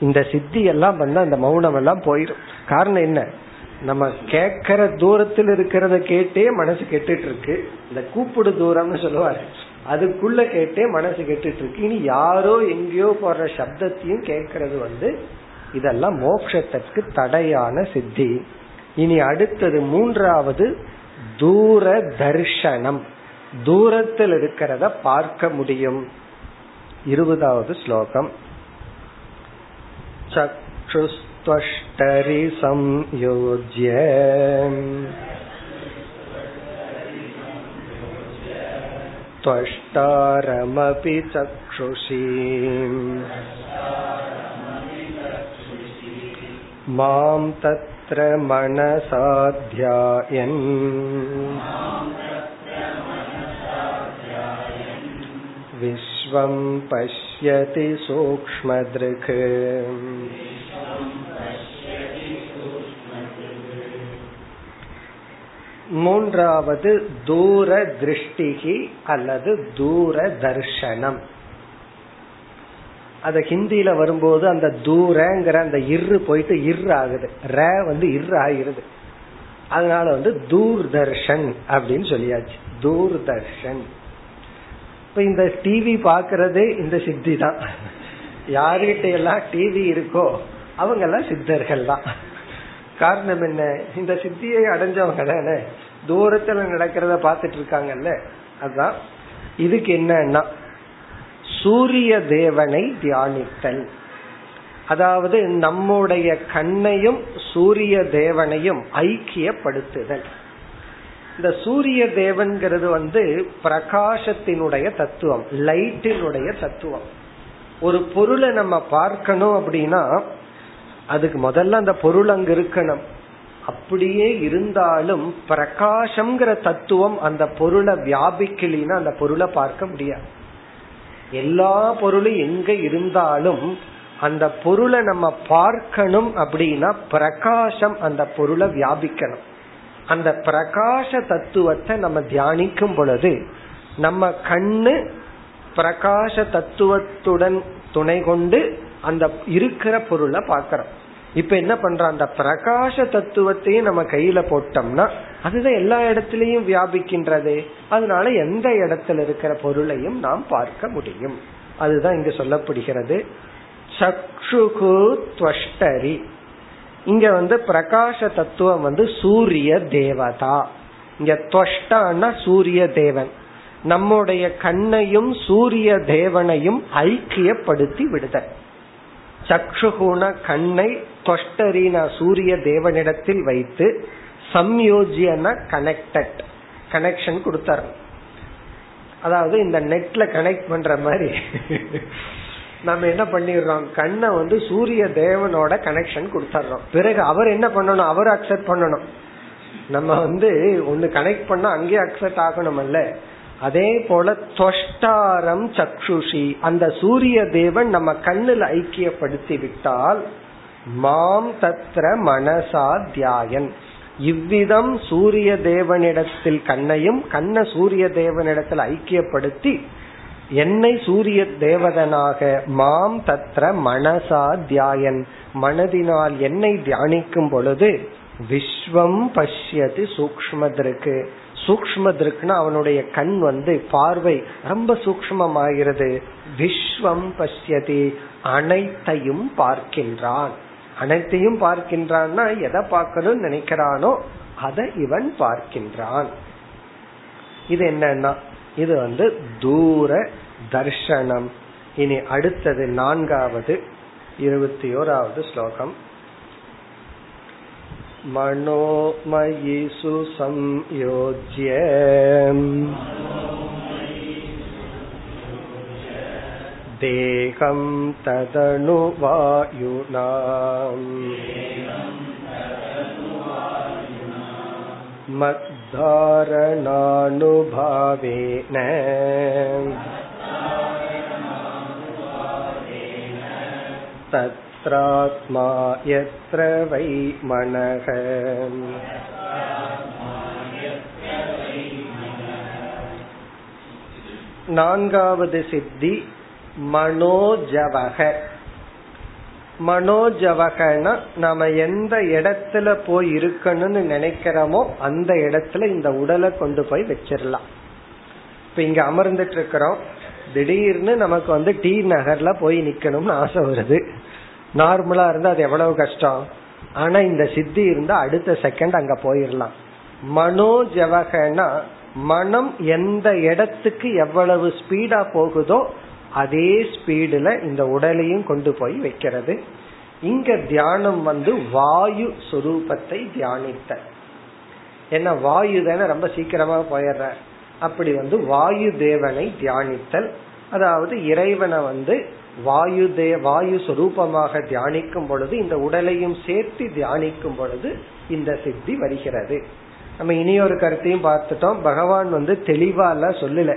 இந்த சித்தி எல்லாம் பண்ண அந்த மௌனம் எல்லாம் போயிடும் காரணம் என்ன? நம்ம கேட்கற தூரத்தில் இருக்கிறத கேட்டே மனசு கெட்டுட்டு இருக்கு இந்த கூப்பிடு தூரம்னு சொல்லுவாரு. அதுக்குள்ள கேட்டே மனசு கெட்டுட்டு இருக்கு இனி யாரோ எங்கேயோ போற சப்தத்தையும் கேட்கறது வந்து இதெல்லாம் மோட்சத்திற்கு தடையான சித்தி. இனி அடுத்தது மூன்றாவது தூர தர்ஷனம் தூரத்தில் இருக்கிறத பார்க்க முடியும் இருபதாவது ஸ்லோகம் சக்ஷுஸ்துவஷ்டரி संयोज्य त्वष्टारमपि चक्षुषी मां तत्र मनसा विश्वं पश्यति सूक्ष्मदृक् மூன்றாவது தூர திருஷ்டிகி அல்லது தூர தர்ஷனம் அத ஹிந்தியில வரும்போது அந்த தூரங்கிற அந்த இரு போயிட்டு இரு ஆகுது ர வந்து இரு ஆகிறது அதனால வந்து தூர்தர்ஷன் அப்படின்னு சொல்லியாச்சு தூர்தர்ஷன் இப்ப இந்த டிவி பாக்குறது இந்த சித்தி தான். யாருகிட்ட எல்லாம் டிவி இருக்கோ அவங்க எல்லாம் சித்தர்கள் தான் காரணம் என்ன? இந்த சித்தியை அடைஞ்சவங்க தானே தூரத்துல நடக்கிறத பாத்துட்டு இருக்காங்கல்ல அதுதான் இதுக்கு என்னன்னா சூரிய தேவனை தியானித்தல். அதாவது நம்முடைய கண்ணையும் சூரிய தேவனையும் ஐக்கியப்படுத்துதல். இந்த சூரிய தேவன்கிறது வந்து பிரகாசத்தினுடைய தத்துவம் லைட்டினுடைய தத்துவம். ஒரு பொருளை நம்ம பார்க்கணும் அப்படின்னா அதுக்கு முதல்ல அந்த பொருள் அங்க இருக்கணும். அப்படியே இருந்தாலும் பிரகாசம்ங்கிற தத்துவம் அந்த பொருளை வியாபிக்கலினா அந்த பொருளை பார்க்க முடியாது. எல்லா பொருளும் எங்க இருந்தாலும் அந்த பொருளை நம்ம பார்க்கணும் அப்படின்னா பிரகாசம் அந்த பொருளை வியாபிக்கணும். அந்த பிரகாச தத்துவத்தை நம்ம தியானிக்கும் பொழுது நம்ம கண்ணு பிரகாச தத்துவத்துடன் துணை கொண்டு அந்த இருக்கிற பொருளை பார்க்கிறோம். இப்ப என்ன பண்றோம்? அந்த பிரகாச தத்துவத்தையும் நம்ம கையில போட்டோம்னா அதுதான் எல்லா இடத்திலையும் வியாபிக்கின்றது. அதனால எந்த இடத்துல இருக்கிற பொருளையும் நாம் பார்க்க முடியும். அதுதான் இங்கு சொல்லப்படுகிறது. சக்ஷுகு துவஷ்டரி இங்க வந்து பிரகாச தத்துவம் வந்து சூரிய தேவதா. இங்க துவஷ்டான்னா சூரிய தேவன். நம்முடைய கண்ணையும் சூரிய தேவனையும் ஐக்கியப்படுத்தி விடுதல். சக்ஷுகுண கண்ணை தொஷ்டரின சூரிய தேவனிடத்தில் வைத்து சம்யோஜியன கனெக்டட் கனெக்ஷன் கொடுத்தார். அதாவது இந்த நெட்ல கனெக்ட் பண்ற மாதிரி. நம்ம என்ன பண்ணிடுறோம்? கண்ணை வந்து சூரிய தேவனோட கனெக்ஷன் கொடுத்துறோம் பிறகு அவர் என்ன பண்ணணும்? அவர் அக்செப்ட் பண்ணணும். நம்ம வந்து ஒன்னு கனெக்ட் பண்ணா அங்கேயே அக்செப்ட் ஆகணும் அல்ல அதே போல தொஷ்டாரம் சக்ஷுஷி அந்த சூரிய தேவன் நம்ம கண்ணில் ஐக்கியப்படுத்தி விட்டால் மாம் தத்ர மனசா தியாயன். இவ்விதம் சூரிய தேவனிடத்தில் கண்ணையும் கண்ண சூரிய தேவனிடத்தில் ஐக்கியப்படுத்தி என்னை சூரிய தேவதனாக மாம் தத்ர மனசா தியாயன். மனதினால் என்னை தியானிக்கும் பொழுது விஸ்வம் பஷ்யது சூக்மதற்கு சூக்மதற்குனா அவனுடைய கண் வந்து பார்வை ரொம்ப சூக்மமாகிறது விஸ்வம் பஷ்யதி அனைத்தையும் பார்க்கின்றான். அனைத்தையும் பார்க்கின்றான்னா எதை பார்க்கணும்னு நினைக்கிறானோ அதை இவன் பார்க்கின்றான். இது என்னன்னா இது வந்து தூர தர்ஷனம் இனி அடுத்தது நான்காவது இருபத்தி ஓராவது ஸ்லோகம் मनोमयिषु संयोज्य देहं तदनुवायुना मद्धारणानुभावेन तत्रात्मा यत्र वै मनः நான்காவது சித்தி மனோஜவக மனோஜவகன நாம எந்த இடத்துல போய் இருக்கணும்னு நினைக்கிறோமோ அந்த இடத்துல இந்த உடலை கொண்டு போய் வச்சிடலாம். இப்ப இங்க அமர்ந்துட்டு இருக்கிறோம் திடீர்னு நமக்கு வந்து டி நகர்ல போய் நிக்கணும்னு ஆசை வருது. நார்மலா இருந்தா அது எவ்வளவு கஷ்டம்? ஆனா இந்த சித்தி இருந்தா அடுத்த செகண்ட் அங்க போயிடலாம். மனோஜவகனா மனம் எந்த இடத்துக்கு எவ்வளவு ஸ்பீடா போகுதோ அதே ஸ்பீடுல இந்த உடலையும் கொண்டு போய் வைக்கிறது. இங்க தியானம் வந்து வாயு சுரூபத்தை தியானித்த. என்ன வாயு தானே ரொம்ப சீக்கிரமா போயிடுற. அப்படி வந்து வாயு தேவனை தியானித்தல். அதாவது இறைவனை வந்து வாயு தே வாயு சுரூபமாக தியானிக்கும் பொழுது இந்த உடலையும் சேர்த்து தியானிக்கும் பொழுது இந்த சித்தி வருகிறது. நம்ம இனியொரு கருத்தையும் பார்த்துட்டோம். பகவான் வந்து தெளிவா எல்லாம் சொல்லல.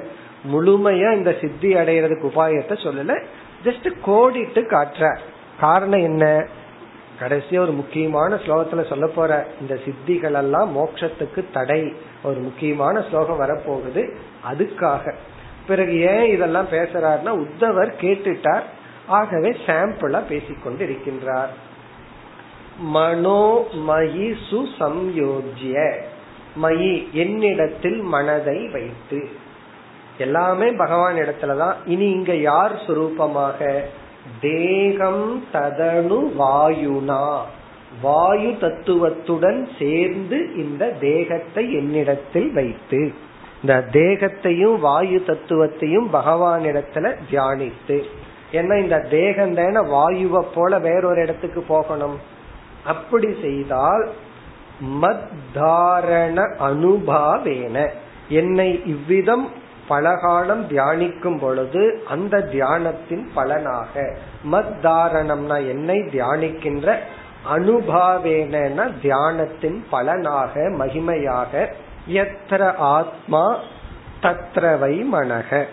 முழுமையா இந்த சித்தி அடைகிறதுக்கு உபாயத்தை சொல்லல. ஜஸ்ட் கோடிட்டு காட்டுற. காரணம் என்ன? கடைசியா ஒரு முக்கியமான ஸ்லோகத்துல சொல்ல போற. இந்த சித்திகள் எல்லாம் மோட்சத்துக்கு தடை. ஒரு முக்கியமான ஸ்லோகம் வரப்போகுது. அதுக்காக. பிறகு ஏன் இதெல்லாம் பேசுறாருன்னா உத்தவர் கேட்டுட்டார். ஆகவே சாம்பிளா பேசிக்கொண்டு இருக்கின்றார் மனோமயி சுசம்யோஜ்ய. மயி என்னிடத்தில் மனதை வைத்து. எல்லாமே பகவான் இடத்துலதான் இனி இங்க யார் சுரூபமாக? தேகம் ததனு வாயுனா. வாயு தத்துவத்துடன் சேர்ந்து இந்த தேகத்தை என்னிடத்தில் வைத்து இந்த தேகத்தையும் வாயு தத்துவத்தையும் பகவானிடத்துல தியானித்து ஏன்னா இந்த தேகம் தான வாயுவை போல வேறொரு இடத்துக்கு போகணும். அப்படி செய்தால் மத்தாரண அனுபாவேன. என்னை இவ்விதம் பலகாலம் தியானிக்கும் பொழுது அந்த தியானத்தின் பலனாக. மத்தாரணம்னா என்னை தியானிக்கின்ற அனுபாவேன தியானத்தின் பலனாக மகிமையாக. எத்திர ஆத்மா தத்ரவை மனக.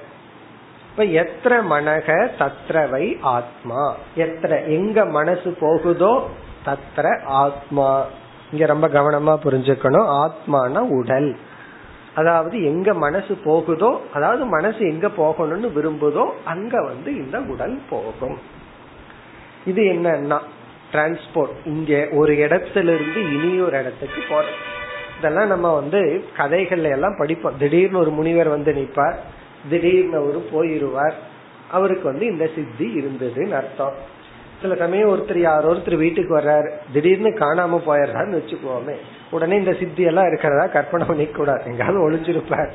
இப்ப எத்திர மனக தத்ரவை ஆத்மா. எத்திர எங்க மனசு போகுதோ தத்ர ஆத்மா. இங்க ரொம்ப கவனமா புரிஞ்சுக்கணும். ஆத்மான உடல். அதாவது எங்க மனசு போகுதோ அதாவது மனசு எங்க போகணும்னு விரும்புதோ அங்க வந்து இந்த உடல் போகும். இது என்னன்னா டிரான்ஸ்போர்ட் இங்க ஒரு இடத்துல இருந்து இனி ஒரு இடத்துக்கு போறது. இதெல்லாம் நம்ம வந்து கதைகள்ல எல்லாம் படிப்போம். திடீர்னு ஒரு முனிவர் வந்து நிற்பார். திடீர்னு ஒரு போயிருவார். அவருக்கு வந்து இந்த சித்தி இருந்ததுன்னு அர்த்தம். சில சமயம் ஒருத்தர் யார் ஒருத்தர் வீட்டுக்கு வர்றாரு திடீர்னு காணாம போயிடுறாருன்னு வச்சுக்குவோமே உடனே இந்த சித்தி எல்லாம் இருக்கிறதா கற்பனை பண்ணிக்க கூடாது எங்காவது ஒளிஞ்சிருப்பார்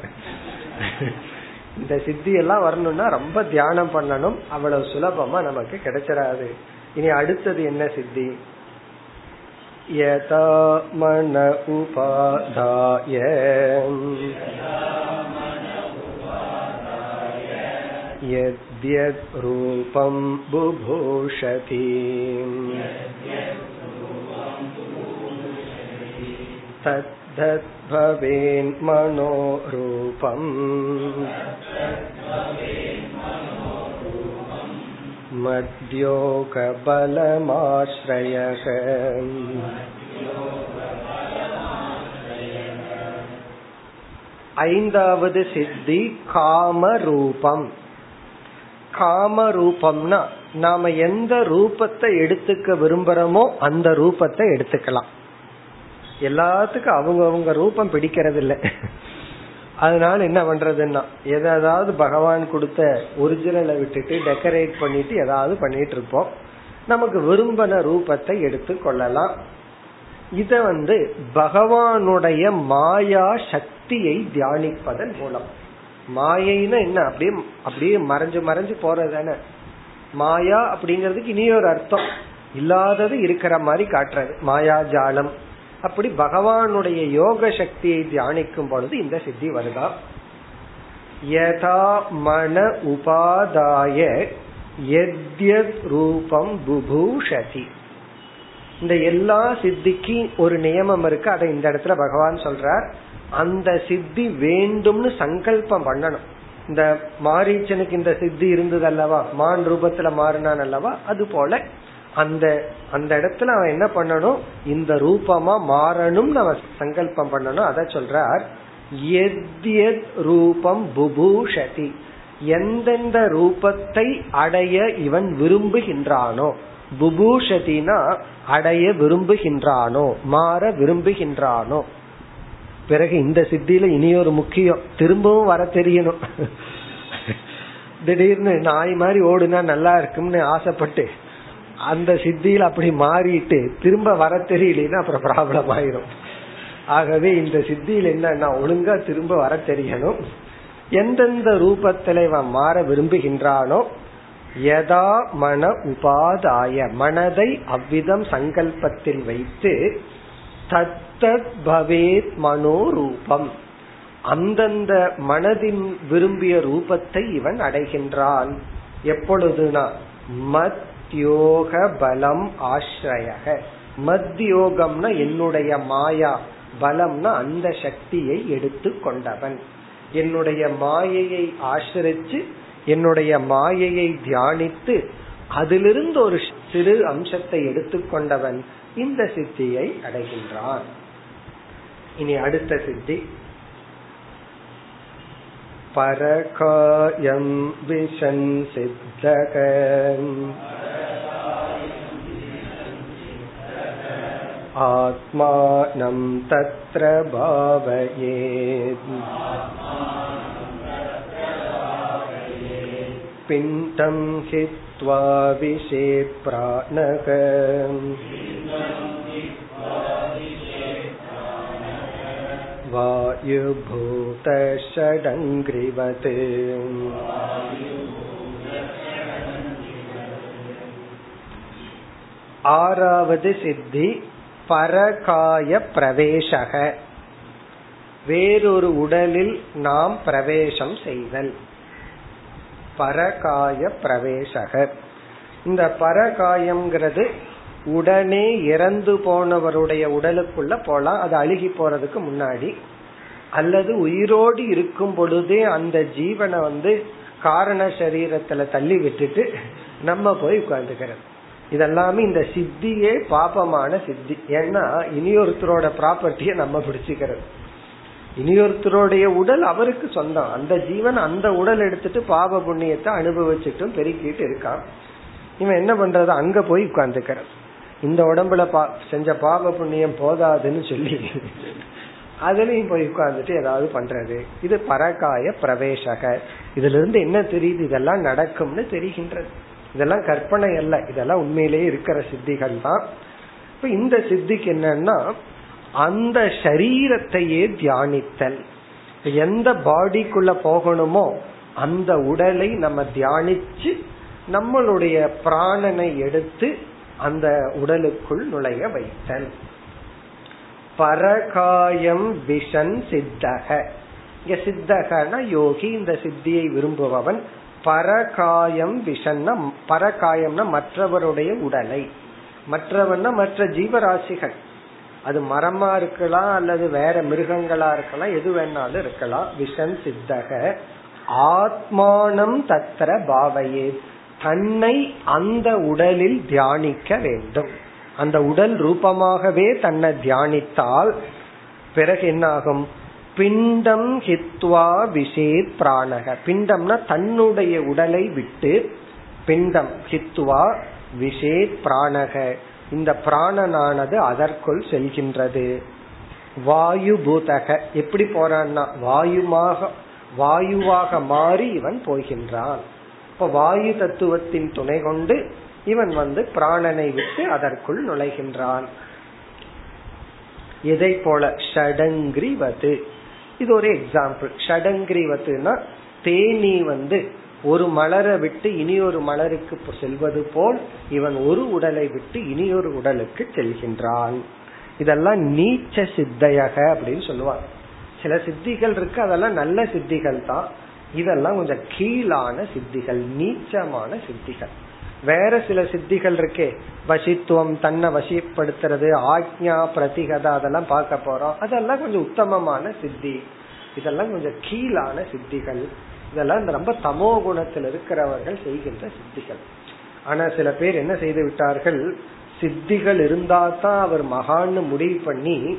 இந்த சித்தி எல்லாம் வரணும்னா ரொம்ப தியானம் பண்ணணும் அவ்வளவு சுலபமா நமக்கு கிடைச்சிடாது இனி அடுத்தது என்ன சித்தி யதா மன உபாதாய यद्यद् रूपं बुभूषति तद्धद्भवेन्मनो रूपम् मद्योगबलमाश्रयः ஐந்தாவது சித்தி காம ரூபம் காம ரூபம்னா நாம எந்த ரூபத்தை எடுத்துக்க விரும்புறோமோ அந்த ரூபத்தை எடுத்துக்கலாம். எல்லாத்துக்கும் அவங்க அவங்க ரூபம் பிடிக்கிறது இல்லை அதனால என்ன பண்றதுன்னா எதாவது பகவான் கொடுத்த ஒரிஜினலை விட்டுட்டு டெக்கரேட் பண்ணிட்டு ஏதாவது பண்ணிட்டு இருப்போம். நமக்கு விரும்பின ரூபத்தை எடுத்து கொள்ளலாம். இத வந்து பகவானுடைய மாயா சக்தியை தியானிப்பதன் மூலம். மாயைன்னா என்ன? அப்படியே அப்படியே மறைஞ்சு மறைஞ்சு போறது மாயா அப்படிங்கறதுக்கு இனி ஒரு அர்த்தம். இல்லாதது இருக்கிற மாதிரி காட்டுறது. மாயா ஜாலம். அப்படி பகவானுடைய யோக சக்தியை தியானிக்கும் பொழுது இந்த சித்தி வருதா? யதா மன உபாதாய எத்யத் ரூபம் புபூஷதி. இந்த எல்லா சித்திக்கு ஒரு நியமம் இருக்கு. அதை இந்த இடத்துல பகவான் சொல்றார். அந்த சித்தி வேண்டும்னு சங்கல்பம் பண்ணணும். இந்த மாரீச்சனுக்கு இந்த சித்தி இருந்தது அல்லவா மான் ரூபத்துல மாறினான் அல்லவா அது போல அந்த அந்த இடத்துல அவன் என்ன பண்ணணும்? இந்த ரூபமா மாறணும் அவன் சங்கல்பம் பண்ணணும். அத சொல்றார் ரூபம் புபூஷதி. எந்தெந்த ரூபத்தை அடைய இவன் விரும்புகின்றானோ புபூஷதினா அடைய விரும்புகின்றானோ மாற விரும்புகின்றானோ பிறகு இந்த சித்தியில இனி ஒரு முக்கியம். திரும்பவும் வர தெரியணும். திடீர்னு நாய் மாதிரி ஓடுனா நல்லா இருக்கும்னு ஆசைப்பட்டு அந்த சித்தியில அப்படி மாறிட்டு திரும்ப வர தெரியலன்னா அப்புறம் ப்ராப்ளம் ஆயிரும். ஆகவே இந்த சித்தியில் என்னன்னா ஒழுங்கா திரும்ப வர தெரியணும். எந்தெந்த ரூபத்துல இவன் மாற விரும்புகின்றானோ யதா மன உபாதாய மனதை அவ்விதம் சங்கல்பத்தில் வைத்து தத்தத் பவேத் மனோரூபம். அந்தந்த மனதின் விரும்பிய ரூபத்தை இவன் அடைகின்றான். எப்பொழுதுனா மத்யோக பலம் ஆசிரயக மத்யோகம்னா என்னுடைய மாயா பலம்னா அந்த சக்தியை எடுத்து கொண்டவன். என்னுடைய மாயையை ஆசிரிச்சு என்னுடைய மாயையை தியானித்து அதிலிருந்து ஒரு சிறு அம்சத்தை எடுத்துக்கொண்டவன் இந்த சித்தியை அடைகின்றான் இனி அடுத்த சித்தி பரகாயம் விஷன் சித்தக ஆத்மானம் தத்ர பாவயேத் पिण्डं हित्वा विषे प्राणक वायुभूतषडङ्ग्रिवत् ஆறாவது சித்தி பரகாய பிரவேசக வேறொரு உடலில் நாம் பிரவேசம் செய்தல் பரகாய பிரவேசக இந்த பரகாயம்ங்கிறது உடனே இறந்து போனவருடைய உடலுக்குள்ள போலாம். அது அழுகி போறதுக்கு முன்னாடி. அல்லது உயிரோடு இருக்கும் பொழுதே அந்த ஜீவனை வந்து காரண சரீரத்துல தள்ளி விட்டுட்டு நம்ம போய் உட்கார்ந்துக்கிறது. இதெல்லாமே இந்த சித்தியே பாபமான சித்தி. ஏன்னா இனியொருத்தரோட ப்ராப்பர்ட்டியை நம்ம பிடிச்சுக்கிறது. இனியொருத்தருடைய உடல் அவருக்கு சொந்தம். அந்த ஜீவன் அந்த உடல் எடுத்துட்டு பாப புண்ணியத்தை அனுபவிச்சுட்டும் பெருக்கிட்டு இருக்கான். இவன் என்ன பண்றது? அங்க போய் உட்கார்ந்துக்கிறது. இந்த உடம்புல பா செஞ்ச பாவ புண்ணியம் போதாதுன்னு சொல்லி அதுலயும் போய் உட்கார்ந்துட்டு ஏதாவது பண்றது. இது பரகாய பிரவேசக. இதுல இருந்து என்ன தெரியுது? இதெல்லாம் நடக்கும்னு தெரிகின்றது. இதெல்லாம் கற்பனை அல்ல. இதெல்லாம் உண்மையிலேயே இருக்கிற சித்திகள் தான். இப்ப இந்த சித்திக்கு என்னன்னா அந்த சரீரத்தையே தியானித்தல். எந்த பாடிக்குள்ள போகணுமோ அந்த உடலை நம்ம தியானிச்சு நம்மளுடைய பிராணனை எடுத்து அந்த உடலுக்குள் நுழைய வைத்தல். பரகாயம் விஷன் சித்தக. இங்க சித்தகனா யோகி இந்த சித்தியை விரும்புபவன் பரகாயம் விஷன்னா பரகாயம்னா மற்றவருடைய உடலை. மற்றவன்னா மற்ற ஜீவராசிகள். அது மரமா இருக்கலாம் அல்லது வேற மிருகங்களா இருக்கலாம் எது வேணாலும் இருக்கலாம். விஷன் சித்தக. ஆத்மானம் தத்திர பாவையே தன்னை அந்த உடலில் தியானிக்க வேண்டும். அந்த உடல் ரூபமாகவே தன்னை தியானித்தால் பிறகு என்னாகும்? பிண்டம் ஹித்வா விஷேத் பிராணக. பிண்டம்னா தன்னுடைய உடலை விட்டு பிண்டம் ஹித்வா விஷேத் பிராணக. இந்த பிராணனானது அதற்குள் செல்கின்றது. வாயு பூதக எப்படி போறான்னா வாயுமாக வாயுவாக மாறி இவன் போகின்றான். இப்ப வாயு தத்துவத்தின் துணை கொண்டு இவன் வந்து பிராணனை விட்டு அதற்குள் நுழைகின்றான். எதை போல? ஷடங்கிரிவது. இது ஒரு எக்ஸாம்பிள் ஷடங்கிரிவத்துனா தேனி வந்து ஒரு மலரை விட்டு இனி ஒரு மலருக்கு செல்வது போல் இவன் ஒரு உடலை விட்டு இனி ஒரு உடலுக்கு செல்கின்றான். இதெல்லாம் நீச்ச சித்தையக அப்படின்னு சொல்லுவாங்க. சில சித்திகள் இருக்கு அதெல்லாம் நல்ல சித்திகள் தான் இதெல்லாம் கொஞ்சம் கீழான சித்திகள் நீச்சமான சித்திகள். வேற சில சித்திகள் இருக்கே. வசித்துவம் தன்னை வசிப்படுத்துறது ஆக்ஞா பிரதிகதா அதெல்லாம் பார்க்க போறோம். அதெல்லாம் கொஞ்சம் உத்தமமான சித்தி. இதெல்லாம் கொஞ்சம் கீழான சித்திகள். இதெல்லாம் ரொம்ப தமோ குணத்தில் இருக்கிறவர்கள் செய்கின்ற சித்திகள். ஆனா சில பேர் என்ன செய்து விட்டார்கள்? சித்திகள் இருந்தா தான் அவர் மகான்னு முடிவு பண்ணி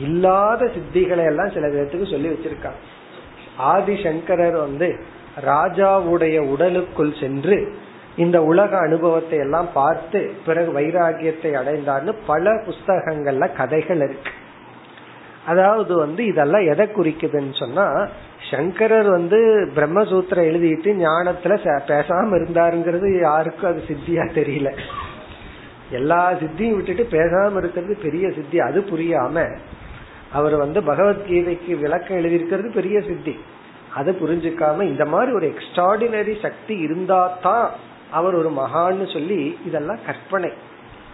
இல்லாத சித்திகளை எல்லாம் சில பேர்த்துக்கு சொல்லி வச்சிருக்காங்க. ஆதிசங்கரர் வந்து ராஜாவுடைய உடலுக்குள் சென்று இந்த உலக அனுபவத்தை எல்லாம் பார்த்து பிறகு வைராகியத்தை அடைந்தார்னு பல புஸ்தகங்கள்ல கதைகள் இருக்கு. அதாவது வந்து இதெல்லாம் எதை குறிக்குதுன்னு சொன்னா சங்கரர் வந்து பிரம்மசூத்திரம் எழுதிட்டு ஞானத்துல பேசாம இருந்தாருங்கிறது யாருக்கும் அது சித்தியா தெரியல. எல்லா சித்தியும் விட்டுட்டு பேசாம இருக்கிறது பெரிய சித்தி அது புரியாம அவர் வந்து பகவத்கீதைக்கு விளக்கம் எழுதியிருக்கிறது பெரிய சித்தி. அதை புரிஞ்சுக்காம இந்த மாதிரி ஒரு எக்ஸ்ட்ராடினரி சக்தி இருந்தா தான் அவர் ஒரு மகான்னு சொல்லி இதெல்லாம் கற்பனை.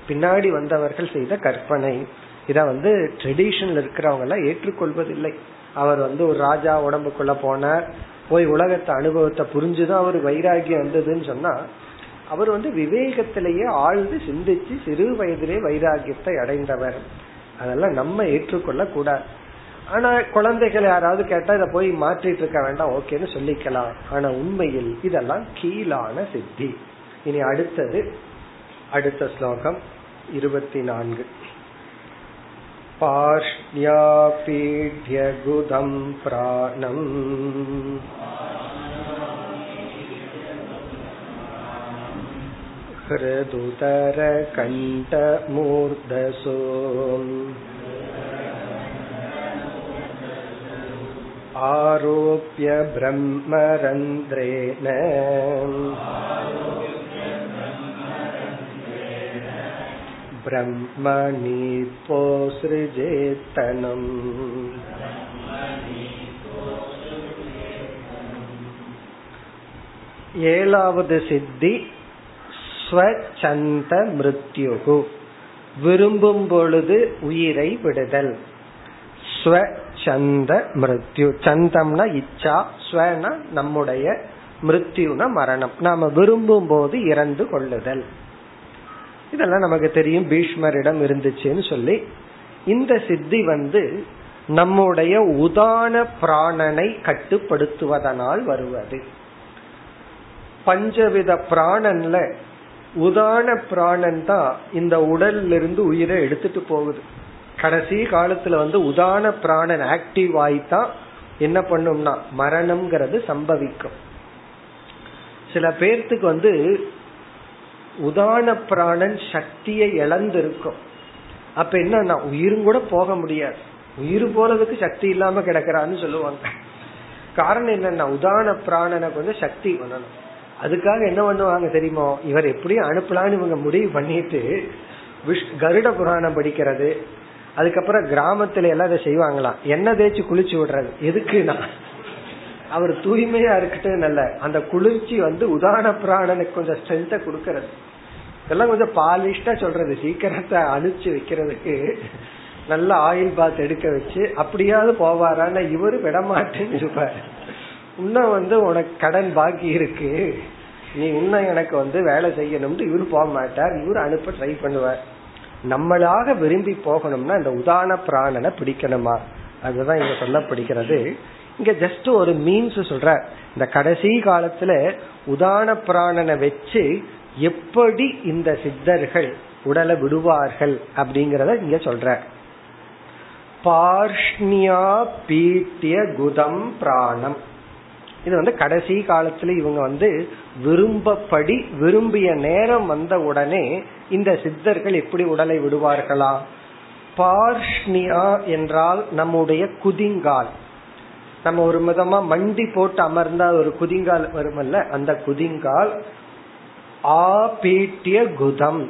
பின்னாடி வந்தவர்கள் செய்த கற்பனை. இத வந்து ட்ரெடிஷன்ல இருக்கிறவங்க எல்லாம் ஏற்றுக்கொள்வதில்லை. அவர் வந்து ஒரு ராஜா உடம்புக்குள்ள போனார். போய் உலகத்தை அனுபவத்தை புரிஞ்சுதான் அவர் வைராகியம் வந்ததுன்னு சொன்னா அவர் வந்து விவேகத்திலேயே ஆழ்ந்து சிந்திச்சு சிறு வயதிலே வைராகியத்தை அடைந்தவர். அதெல்லாம் நம்ம ஏற்றுக்கொள்ள கூடாது ஆனா குழந்தைகள் யாராவது கேட்டா இதை போய் மாற்றிட்டு இருக்க வேண்டாம் ஓகேன்னு சொல்லிக்கலாம் ஆனா உண்மையில் இதெல்லாம் கீழான சித்தி இனி அடுத்தது அடுத்த ஸ்லோகம் இருபத்தி நான்கு पार्ष्ण्यापीड्यगुदं प्राणम् हृदुतरकण्ठमूर्धसो आरोप्य ब्रह्मरन्ध्रेण ब्रह्मणीपोसृजेत्तनम् ஏழாவது சித்தி ஸ்வச்சந்த மிருத்யுகு விரும்பும் பொழுது உயிரை விடுதல். ஸ்வச்சந்த மிருத்யு சந்தம்னா இச்சா ஸ்வனா நம்முடைய மிருத்யுனா மரணம். நாம விரும்பும் போது இறந்து கொள்ளுதல். இதெல்லாம் நமக்கு தெரியும். பீஷ்மரிடம் இருந்துச்சுன்னு சொல்லி இந்த சித்தி வந்து நம்முடைய உதான பிராணனை கட்டுப்படுத்துவதனால் வருவது. பஞ்சவித பிராணன்ல உதான பிராணன் தான் இந்த உடல்ல இருந்து உயிரை எடுத்துட்டு போகுது. கடைசி காலத்துல வந்து உதான பிராணன் ஆக்டிவ் ஆயித்தான் என்ன பண்ணும்னா மரணம்ங்கிறது சம்பவிக்கும். சில பேர்த்துக்கு வந்து உதான பிராணன் சக்தியை இழந்திருக்கும். அப்ப என்ன உயிரும் கூட போக முடியாது. உயிர் போறதுக்கு சக்தி இல்லாம கிடக்கிறான்னு சொல்லுவாங்க. காரணம் என்னன்னா உதான பிராணனை கொஞ்சம் சக்தி பண்ணணும். அதுக்காக என்ன பண்ணுவாங்க தெரியுமோ? இவர் எப்படி அனுப்பலான்னு இவங்க முடிவு பண்ணிட்டு விஷ் கருட புராணம் படிக்கிறது. அதுக்கப்புறம் கிராமத்துல எல்லாம் அதை செய்வாங்களாம். என்ன தேய்ச்சி குளிச்சு விடுறது. எதுக்குன்னா அவர் தூய்மையா இருக்கட்டும் நல்ல அந்த குளிர்ச்சி வந்து உதான பிராணனுக்கு கொஞ்சம் ஸ்ட்ரென்த்த கொடுக்கறது. இதெல்லாம் கொஞ்சம் பாலிஷ்டா சொல்றது. சீக்கிரத்தை அழிச்சு வைக்கிறதுக்கு நல்ல ஆயில் பாத் எடுக்க வச்சு அப்படியாவது போவாரான்னு இவரு விடமாட்டேன்னு இருப்பார். இன்னும் வந்து உனக்கு கடன் பாக்கி இருக்கு. நீ இன்னும் எனக்கு வந்து வேலை செய்யணும்னு இவரு போக மாட்டார். இவரு அனுப்ப ட்ரை பண்ணுவார். நம்மளாக விரும்பி போகணும்னா இந்த உதான பிராணனை பிடிக்கணுமா? அதுதான் இங்க சொல்லப்படுகிறது. இங்க ஜஸ்ட் ஒரு மீன்ஸ் சொல்ற இந்த கடைசி காலத்துல உதான பிராணனை வச்சு எப்படி இந்த சித்தர்கள் உடலை விடுவார்கள் அப்படிங்கறத இங்க சொல்ற பார்ஷ்ணியா பீட்டிய குதம் பிராணம். இது வந்து கடைசி காலத்துல இவங்க வந்து விரும்பப்படி விரும்பிய நேரம் வந்த உடனே இந்த சித்தர்கள் எப்படி உடலை விடுவார்களா? பார்ஷ்னியா என்றால் நம்முடைய குதிங்கால். நம்ம ஒரு விதமா மண்டி போட்டு அமர்ந்தா ஒரு குதிங்கால் வருமல்ல? அந்த குதிங்கால் ஆபீட்டிய குதம்.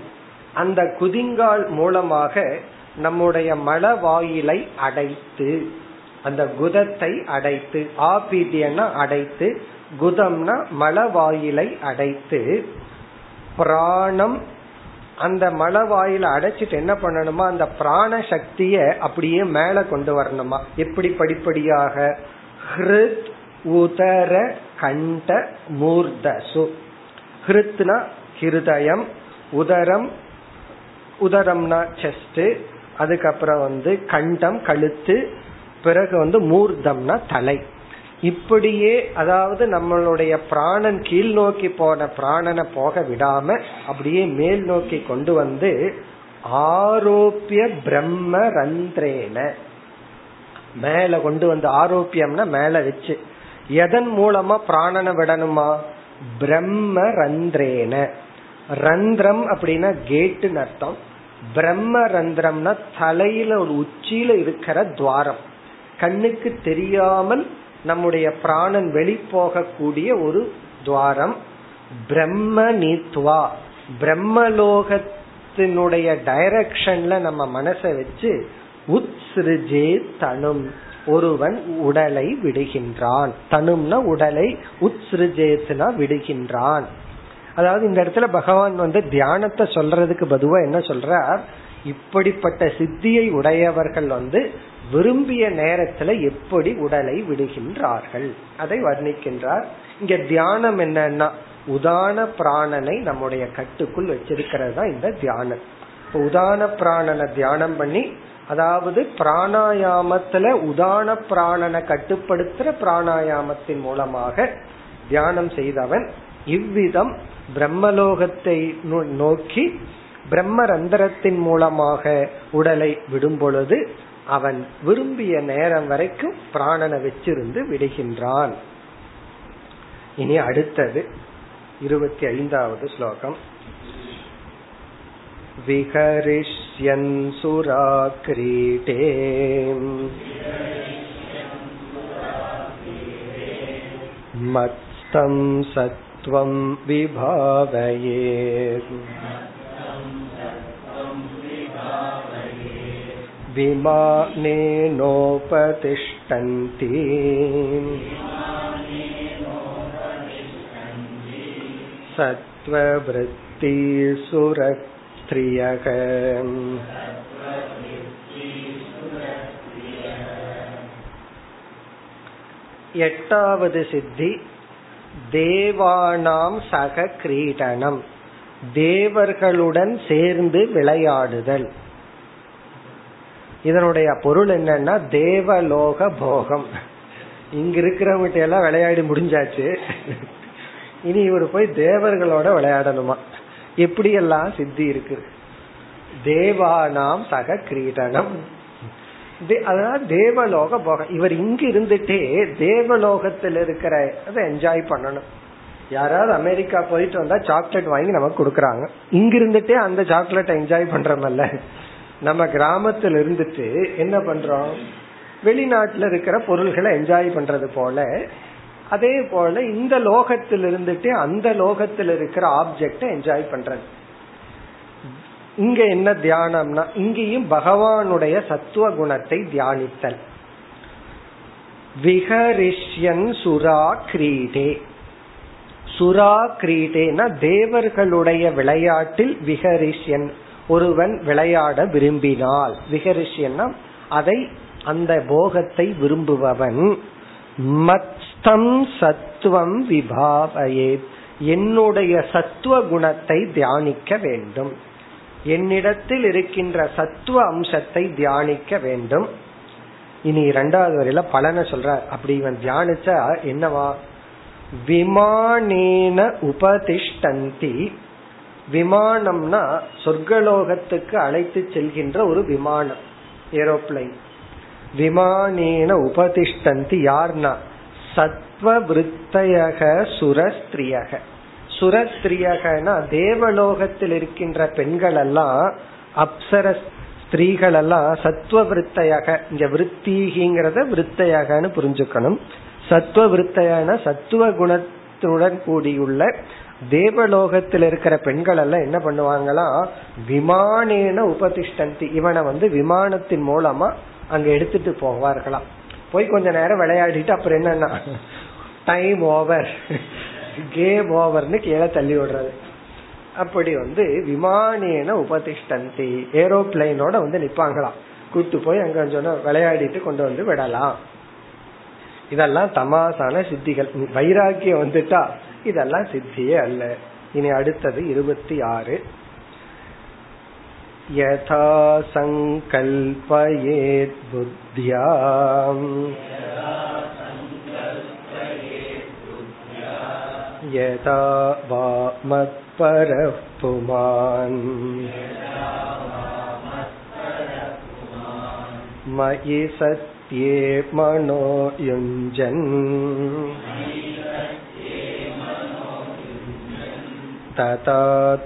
அந்த குதிங்கால் மூலமாக நம்முடைய மல வாயிலை அடைத்து அந்த குதத்தை அடைத்து ஆபீட்டியன்னா அடைத்து குதம்னா மலவாயிலை அடைத்து பிராணம் அந்த மலவாயில அடைச்சிட்டு என்ன பண்ணணுமா? அந்த பிராண சக்திய அப்படியே மேல கொண்டு வரணுமா? எப்படி படிப்படியாக? ஹிருத் உதர கண்ட மூர்தசு. ஹிருத்னா ஹிருதயம் உதரம் உதரம்னா செஸ்ட் அதுக்கப்புறம் வந்து கண்டம் கழுத்து பிறகு வந்து மூர்தம்னா தலை. இப்படியே அதாவது நம்மளுடைய பிராணன் கீழ் நோக்கி போன பிராணனை போக விடாம அப்படியே மேல் நோக்கி கொண்டு வந்து ஆரோப்பிய பிரம்ம ரந்திரேன. மேல கொண்டு வந்து ஆரோப்பியம்னா மேல வச்சு. எதன் மூலமா பிராணனை விடணுமா? பிரம்ம ரந்திரேன. ரந்திரம் அப்படின்னா கேட்டுன்னு அர்த்தம். பிரம்ம ரந்திரம்னா தலையில ஒரு உச்சியில இருக்கிற துவாரம். கண்ணுக்கு தெரியாமல் நம்முடைய பிராணன் வெளிப்போகக்கூடிய ஒரு துவாரம். பிரம்ம நீத்வா பிரம்மலோகத்தினுடைய டைரக்ஷன்ல நம்ம மனசை வச்சு உத்ஸ்ருஜே தனும். ஒருவன் உடலை விடுகின்றான். தனும்னா உடலை உத்ஸ்ருஜேத்னா விடுகின்றான். அதாவது இந்த இடத்துல பகவான் வந்து தியானத்தை சொல்றதுக்கு பதுவா என்ன சொல்றார்? இப்படிப்பட்ட சித்தியை உடையவர்கள் வந்து விரும்பிய நேரத்துல எப்படி உடலை விடுகின்றார்கள்? அதை வர்ணிக்கின்றார். இங்க தியானம் என்னன்னா உதான பிராணனை நம்முடைய கட்டுக்குள் வச்சிருக்கிறது தான் இந்த தியானம். உதான பிராணனை தியானம் பண்ணி அதாவது பிராணாயாமத்துல உதான பிராணனை கட்டுப்படுத்துற பிராணாயாமத்தின் மூலமாக தியானம் செய்தவன் இவ்விதம் பிரம்மலோகத்தை நோக்கி பிரம்ம ரந்திரத்தின் மூலமாக உடலை விடும் பொழுது அவன் விரும்பிய நேரம் வரைக்கும் பிராணனை வச்சிருந்து விடுகின்றான் இனி அடுத்தது இருபத்தி ஐந்தாவது ஸ்லோகம் विहरिष्यन् सुराक्रीटे मत्स्तं सत्त्वं विभावये विमानेनोपतिष्ठन्ति सत्त्ववृत्तिसुरस्त्रियः எட்டாவது சித்தி தேவானாம் சக கிரீடனம் தேவர்களுடன் சேர்ந்து விளையாடுதல் இதனுடைய பொருள் என்னன்னா தேவலோக போகம். இங்க இருக்கிறவங்கிட்ட எல்லாம் விளையாடி முடிஞ்சாச்சு. இனி இவர் போய் தேவர்களோட விளையாடணுமா? எப்படியெல்லாம் சித்தி இருக்கு? தேவானாம் சக கிரீடனம். அதாவது தேவலோக போகம். இவர் இங்க இருந்துட்டே தேவலோகத்தில் இருக்கிற அதை என்ஜாய் பண்ணணும். யாராவது அமெரிக்கா போயிட்டு வந்தா சாக்லேட் வாங்கி நமக்கு கொடுக்கறாங்க. இங்க இருந்துட்டே அந்த சாக்லேட் என்ஜாய் பண்றமல்ல? நம்ம கிராமத்துல இருந்துட்டு என்ன பண்றோம்? வெளிநாட்டுல இருக்கிற பொருள்களை என்ஜாய் பண்றது போல அதே போல இந்த லோகத்தில் இருந்துட்டு அந்த லோகத்தில் இருக்கிற ஆப்ஜெக்ட என்ஜாய் பண்றது. இங்க என்ன தியானம்னா இங்கேயும் பகவானுடைய சத்துவ குணத்தை தியானித்தல். விகரிஷ்யன் சுரா கிரீடே. சுரா கிரீடேனா தேவர்களுடைய விளையாட்டில் விகரிஷ்யன் ஒருவன் விளையாட விரும்பினால். விகரிஷியன்னா அதை அந்த போகத்தை விரும்புபவன். மத்தம் சத்துவம் விபாவையே என்னுடைய சத்துவ குணத்தை தியானிக்க வேண்டும். என்னிடத்தில் இருக்கின்ற சத்துவ அம்சத்தை தியானிக்க வேண்டும். இனி இரண்டாவது வரையில பலனை சொல்ற அப்படி இவன் தியானிச்சா என்னவா? விமானேன உபதிஷ்டந்தி விமானம்னா சொர்க்கலோகத்துக்கு அழைத்து செல்கின்ற ஒரு விமானம் ஏரோப்ளைன். விமானேன உபதிஷ்டந்தி யார்னா? சத்வ விருத்தயக சுரஸ்திரியக. சுரஸ்திரியகனா தேவலோகத்தில் இருக்கின்ற பெண்கள் எல்லாம் அப்சர ஸ்திரீகள் எல்லாம் சத்துவ விருத்தையக இங்க விருத்திங்கிறத விருத்தையகன்னு புரிஞ்சுக்கணும். சத்துவ விருத்தையான சத்துவ குணத்துடன் கூடியுள்ள தேவலோகத்தில் இருக்கிற பெண்கள் எல்லாம் என்ன பண்ணுவாங்களா? விமானேன உபதிஷ்டந்தி. இவனை வந்து விமானத்தின் மூலமா அங்க எடுத்துட்டு போவார்களாம். போய் கொஞ்ச நேரம் விளையாடிட்டு அப்புறம் என்னன்னா டைம் ஓவர் கேம் ஓவர்னு கீழே தள்ளி விடுறது. அப்படி வந்து விமானேன உபதிஷ்டந்தி. ஏரோப்ளைனோட வந்து நிப்பாங்களாம். கூட்டு போய் அங்க சொன்ன விளையாடிட்டு கொண்டு வந்து விடலாம். இதெல்லாம் தமாசான சித்திகள் வைராக்கியம் வந்துட்டா இதெல்லாம் சித்தியே அல்ல இனி அடுத்தது இருபத்தி ஆறு யதா சங்கல்பயேத் புத்தியா यदा वा मत्परः पुमान् मयि सत्ये मनो युञ्जन् तथा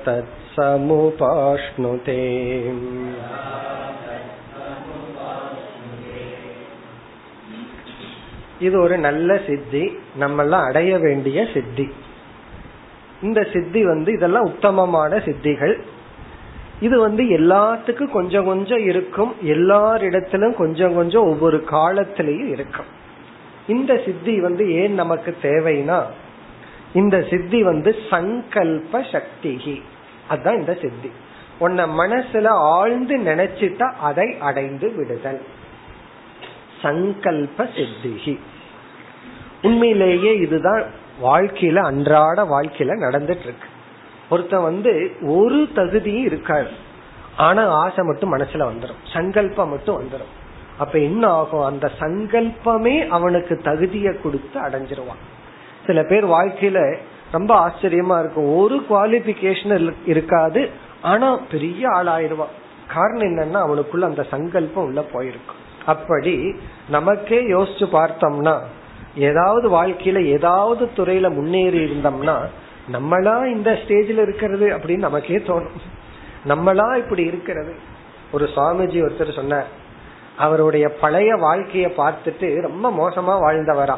तत्समुपाश्नुते இது ஒரு நல்ல சித்தி நம்ம எல்லாம் அடைய வேண்டிய சித்தி இந்த சித்தி வந்து இதெல்லாம் உத்தமமான சித்திகள் இது வந்து எல்லாத்துக்கும் கொஞ்சம் கொஞ்சம் இருக்கும். எல்லாரிடத்திலும் கொஞ்சம் கொஞ்சம் ஒவ்வொரு காலத்திலையும் இருக்கும். இந்த சித்தி வந்து ஏன் நமக்கு தேவைன்னா இந்த சித்தி வந்து சங்கல்ப சக்தி அதுதான் இந்த சித்தி. உன்னை மனசுல ஆழ்ந்து நினைச்சிட்டா அதை அடைந்து விடுதல். சங்கல்ப சித்திகி. உண்மையிலேயே இதுதான் வாழ்க்கையில அன்றாட வாழ்க்கையில நடந்துட்டு இருக்கு. ஒருத்தன் வந்து ஒரு தகுதியும் இருக்காது. ஆனா ஆசை மட்டும் மனசுல வந்துடும் சங்கல்பம் மட்டும் வந்துடும் அப்ப என்ன ஆகும்? அந்த சங்கல்பமே அவனுக்கு தகுதியை கொடுத்து அடைஞ்சிருவான். சில பேர் வாழ்க்கையில ரொம்ப ஆச்சரியமா இருக்கும். ஒரு குவாலிபிகேஷன் இருக்காது. ஆனா பெரிய ஆளாயிடுவான். காரணம் என்னன்னா அவனுக்குள்ள அந்த சங்கல்பம் உள்ள போயிருக்கும். அப்படி நமக்கே யோசிச்சு பார்த்தோம்னா ஏதாவது வாழ்க்கையில ஏதாவது துறையில முன்னேறி இருந்தோம்னா நம்மளா இந்த ஸ்டேஜ்ல இருக்கிறது அப்படின்னு நமக்கே தோணும். நம்மளா இப்படி இருக்கிறது. ஒரு சுவாமிஜி ஒருத்தர் சொன்னார் அவருடைய பழைய வாழ்க்கைய பார்த்துட்டு ரொம்ப மோசமா வாழ்ந்தவரா.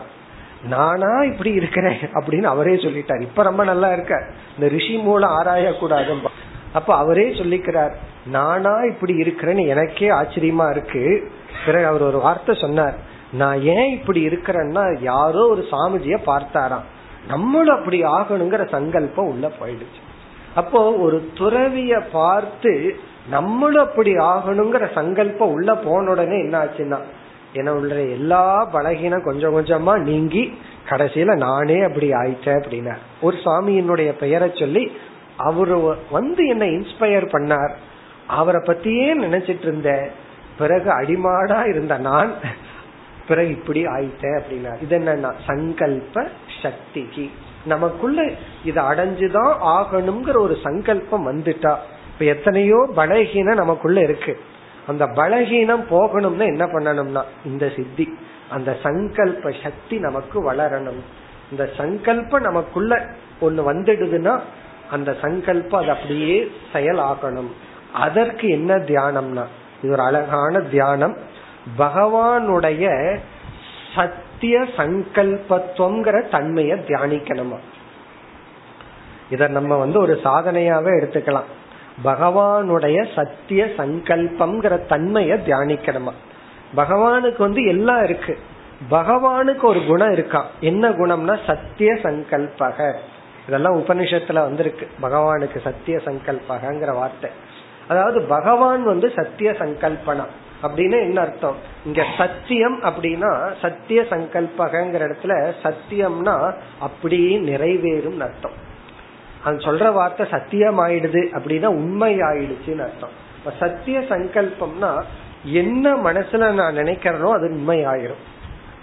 நானா இப்படி இருக்கிறேன் அப்படின்னு அவரே சொல்லிட்டார். இப்ப ரொம்ப நல்லா இருக்க. இந்த ரிஷி மூலம் ஆராய கூடாது அப்ப அவரே சொல்லிக்கிறார் நானா இப்படி இருக்கிறேன்னு எனக்கே ஆச்சரியமா இருக்கு. பிறகு அவர் ஒரு வார்த்தை சொன்னார் நான் ஏன் இப்படி இருக்கிறேன்னா யாரோ ஒரு சாமிஜிய பார்த்தாராம். நம்மளும் அப்படி ஆகணுங்கிற சங்கல்பம் உள்ள போயிடுச்சு. அப்போ ஒரு துறவிய பார்த்து நம்மளும் அப்படி ஆகணுங்கிற சங்கல்பம் உள்ள போன உடனே என்ன ஆச்சுன்னா என்ன உள்ள எல்லா பலகீனம் கொஞ்சம் கொஞ்சமா நீங்கி கடைசியில நானே அப்படி ஆயிட்டேன் அப்படின்னா ஒரு சுவாமியினுடைய பெயரை சொல்லி அவரு வந்து என்ன இன்ஸ்பயர் பண்ணார். அவரை பத்தியே நினைச்சிட்டு இருந்த பிறகு அடிமாடா இருந்த நான் பிறகு இப்படி ஆயிட்டே அப்படின்னா இது என்னன்னா சங்கல்ப சக்திக்கு. நமக்குள்ள இதை அடைஞ்சுதான் ஆகணுங்கிற ஒரு சங்கல்பம் வந்துட்டா. இப்ப எத்தனையோ பலகீனம் நமக்குள்ள இருக்கு. அந்த பலகீனம் போகணும்னா என்ன பண்ணணும்னா இந்த சித்தி அந்த சங்கல்ப சக்தி நமக்கு வளரணும். இந்த சங்கல்பம் நமக்குள்ள ஒண்ணு வந்துடுதுன்னா அந்த சங்கல்பம் அது அப்படியே செயலாகணும். அதற்கு என்ன தியானம்னா இது ஒரு அழகான தியானம். பகவானுடைய சத்திய சங்கல்பத்துவங்கிற தன்மையை தியானிக்கணுமா? இத நம்ம வந்து ஒரு சாதனையாவே எடுத்துக்கலாம். பகவானுடைய சத்திய சங்கல்பம்ங்கிற தன்மையை தியானிக்கணுமா? பகவானுக்கு வந்து எல்லாம் இருக்கு. பகவானுக்கு ஒரு குணம் இருக்கா? என்ன குணம்னா சத்திய சங்கல்பக. இதெல்லாம் உபனிஷத்துல வந்திருக்கு. பகவானுக்கு சத்திய சங்கல்பகங்கிற வார்த்தை. அதாவது பகவான் வந்து சத்திய சங்கல்பனா. அப்படின்னு என்ன அர்த்தம்? இங்க சத்தியம் அப்படின்னா சத்திய சங்கல்பகங்கிற இடத்துல சத்தியம்னா அப்படியே நிறைவேறும் அர்த்தம். அது சொல்ற வார்த்தை சத்தியம் ஆயிடுது அப்படின்னா உண்மை ஆயிடுச்சுன்னு அர்த்தம். இப்ப சத்திய சங்கல்பம்னா என்ன மனசுல நான் நினைக்கிறனோ அது உண்மை ஆயிரும்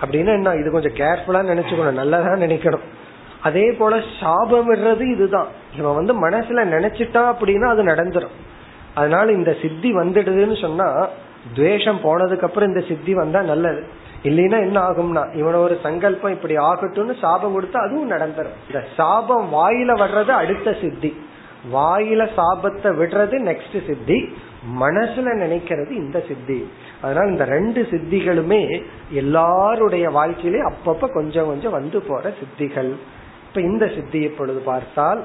அப்படின்னா என்ன? இது கொஞ்சம் கேர்ஃபுல்லா நினைச்சுக்கணும் நல்லதா நினைக்கணும். அதே போல சாபம்ன்றது இதுதான். இவன் வந்து மனசுல நினைச்சிட்டா அப்படின்னா அது நடந்துரும். அதனால இந்த சித்தி வந்துடுதுன்னு சொன்னா துவேஷம் போனதுக்கு அப்புறம் இந்த சித்தி வந்தா நல்லது. இல்லைன்னா என்ன ஆகும்னா இவன ஒரு சங்கல்பம் இப்படி ஆகட்டும்னு சாபம் கொடுத்தா அதுவும் நடந்துரும். இந்த சாபம் வாயில வர்றது அடுத்த சித்தி. வாயில சாபத்தை விடுறது நெக்ஸ்ட் சித்தி. மனசுல நினைக்கிறது இந்த சித்தி. அதனால இந்த ரெண்டு சித்திகளுமே எல்லாருடைய வாழ்க்கையிலே அப்பப்ப கொஞ்சம் கொஞ்சம் வந்து போற சித்திகள். இப்ப இந்த சித்தி இப்பொழுது பார்த்தால்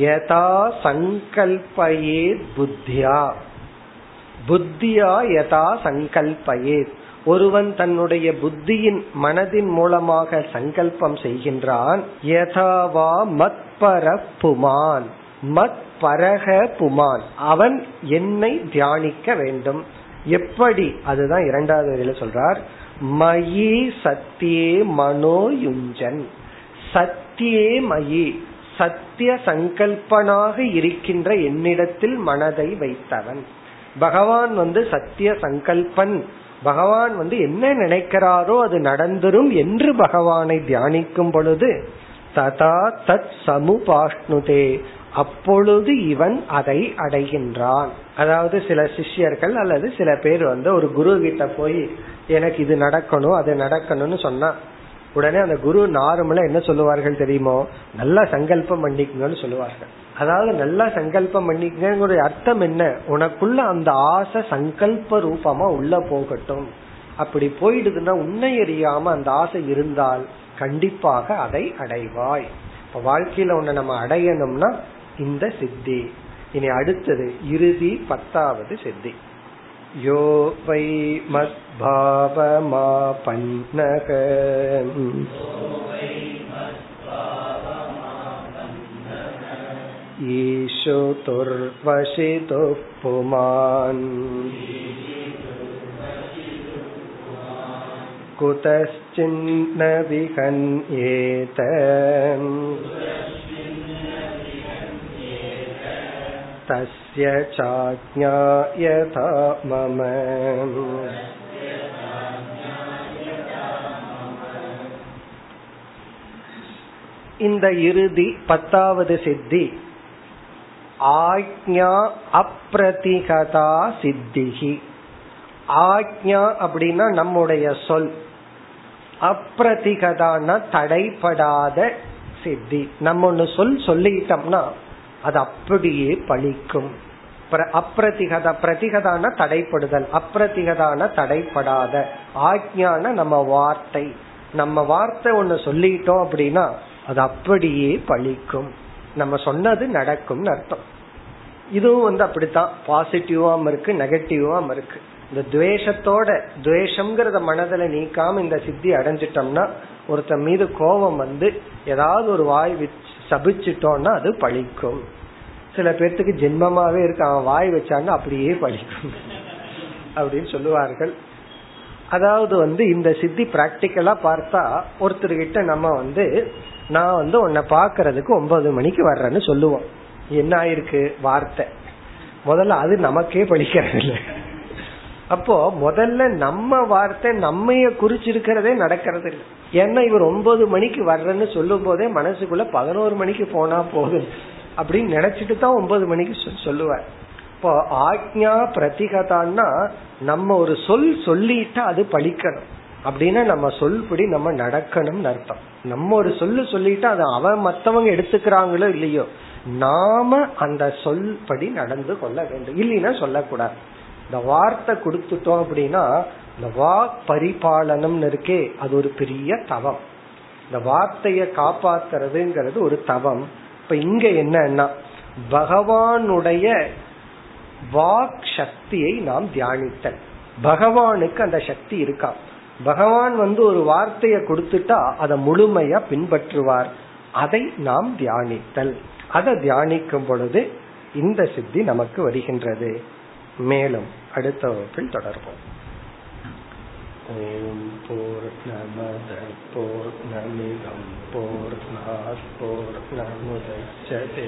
யதா சங்கல்பயே புத்தியா. புத்தியா யதா சங்கல்பயே. ஒருவன் தன்னுடைய புத்தியின் மனதின் மூலமாக சங்கல்பம் செய்கின்றான். யதாவா மத்பர புமான் மத் பரக புமான். அவன் என்னை தியானிக்க வேண்டும். எப்படி? அதுதான் இரண்டாவது வரையில சொல்றார். மயி சத்தியே மனோயுஞ்சன் சத்தியே மயி. சத்திய சங்கல்பனாக இருக்கின்ற என்னிடத்தில் மனதை வைத்தவன். பகவான் வந்து சத்திய சங்கல்பன். பகவான் வந்து என்ன நினைக்கிறாரோ அது நடந்துரும் என்று பகவானை தியானிக்கும் பொழுது ததா தத் சமுபாஷ்ணுதே. அப்பொழுது இவன் அதை அடைகின்றான். அதாவது சில சிஷ்யர்கள் அல்லது சில பேர் வந்து ஒரு குரு கிட்ட போய் எனக்கு இது நடக்கணும் அது நடக்கணும்னு சொன்னா உடனே அந்த குரு நார்மலா என்ன சொல்லுவார்கள் தெரியுமோ? நல்லா சங்கல்பம் பண்ணிக்கணும்னு சொல்லுவார்கள். அதாவது நல்லா சங்கல்பம் பண்ணிக்கங்கிற அர்த்தம் என்ன? உனக்குள்ள அந்த ஆசை சங்கல்ப ரூபமா உள்ள போகட்டும். அப்படி போயிடுதுன்னா உன்னை எறியாம அந்த ஆசை இருந்தால் கண்டிப்பாக அதை அடைவாய். இப்ப வாழ்க்கையில உன்னை நம்ம அடையணும்னா இந்த சித்தி. இனி அடுத்தது இறுதி பத்தாவது சித்தி. யோ வை மத் பாவமா பன்னக ஈஷோ துர்வசிது புமான் कुतश्चिन्न विहन्येत तस्य चाज्ञा यथा मम இந்த இறுதி பத்தாவது சித்தி ஆக்ஞா அப்ரதிகதா சித்திகி ஆக்ஞா அப்படின்னா நம்முடைய சொல். அப்பிரதிகதான தடைப்படாத சித்தி. நம்ம ஒன்னு சொல் சொல்லிட்டோம்னா அது அப்படியே பழிக்கும். அப்ரதிகதா பிரதிகதான தடைப்படுதல். அப்ரதிகதான தடைப்படாத ஆக்ஞான நம்ம வார்த்தை. நம்ம வார்த்தை ஒண்ணு சொல்லிட்டோம் அப்படின்னா அது அப்படியே பழிக்கும். நம்ம சொன்னது நடக்கும்னு அர்த்தம். இதுவும் வந்து அப்படித்தான். பாசிட்டிவாம் இருக்கு நெகட்டிவாம் இருக்கு. இந்த துவேஷத்தோட துவேஷம்ங்கிறத மனதில் நீக்காம இந்த சித்தி அடைஞ்சிட்டோம்னா ஒருத்தன் மீது கோபம் வந்து ஏதாவது ஒரு வாய் சபிச்சிட்டோம்னா அது பழிக்கும். சில பேர்த்துக்கு ஜென்மமாவே இருக்கு. அவன் வாய் வச்சான்னா அப்படியே பழிக்கும். அப்படின்னு சொல்லுவார்கள். அதாவது வந்து இந்த சித்தி பிராக்டிக்கலா பார்த்தா ஒருத்தர்கிட்ட நம்ம வந்து நான் வந்து உன்னை பாக்குறதுக்கு ஒன்பது மணிக்கு வர்றேன்னு சொல்லுவோம். என்ன ஆயிருக்கு? வார்த்தை. முதல்ல அது நமக்கே படிக்கிறது இல்லை அப்போ முதல்ல நம்ம வார்த்தை நம்மைய குறிச்சிருக்கிறதே நடக்கிறது இல்லை ஏன்னா இவர் ஒன்பது மணிக்கு வர்றேன்னு சொல்லும் போதே மனசுக்குள்ள பதினோரு மணிக்கு போனா போதும். அப்படின்னு நினைச்சிட்டு தான் ஒன்பது மணிக்கு சொல்லுவார். இப்போ ஆக்ஞா பிரதிகதான்னா நம்ம ஒரு சொல் சொல்லிட்டா அது பழிக்கணும். அப்படின்னா நம்ம சொல்படி நம்ம நடக்கணும்னு அர்த்தம். நம்ம ஒரு சொல்லு சொல்லிட்டு அதை அவன் மத்தவங்க எடுத்துக்கிறாங்களோ இல்லையோ நாம அந்த சொல்படி நடந்து கொள்ள வேண்டும். இல்லைன்னா சொல்லக்கூடாது. இந்த வார்த்தை கொடுத்துட்டோம் அப்படின்னா இந்த வாக் பரிபாலனம்னு இருக்கே அது ஒரு பெரிய தவம். இந்த வார்த்தைய காப்பாத்துறதுங்கிறது ஒரு தவம். இப்ப இங்க என்னன்னா பகவானுடைய வாக் சக்தியை நாம் தியானித்தல் பகவானுக்கு அந்த சக்தி இருக்கா பகவான் வந்து ஒரு வார்த்தைய கொடுத்துட்டா அதை முழுமையா பின்பற்றுவார் அதை நாம் தியானித்தல் அதை தியானிக்கும் பொழுது இந்த சித்தி நமக்கு வருகின்றது மேலும் அடுத்த வகுப்பில் தொடர்போம் ॐ पूर्णमदः पूर्णमिदं पूर्णात् पूर्णमुदच्यते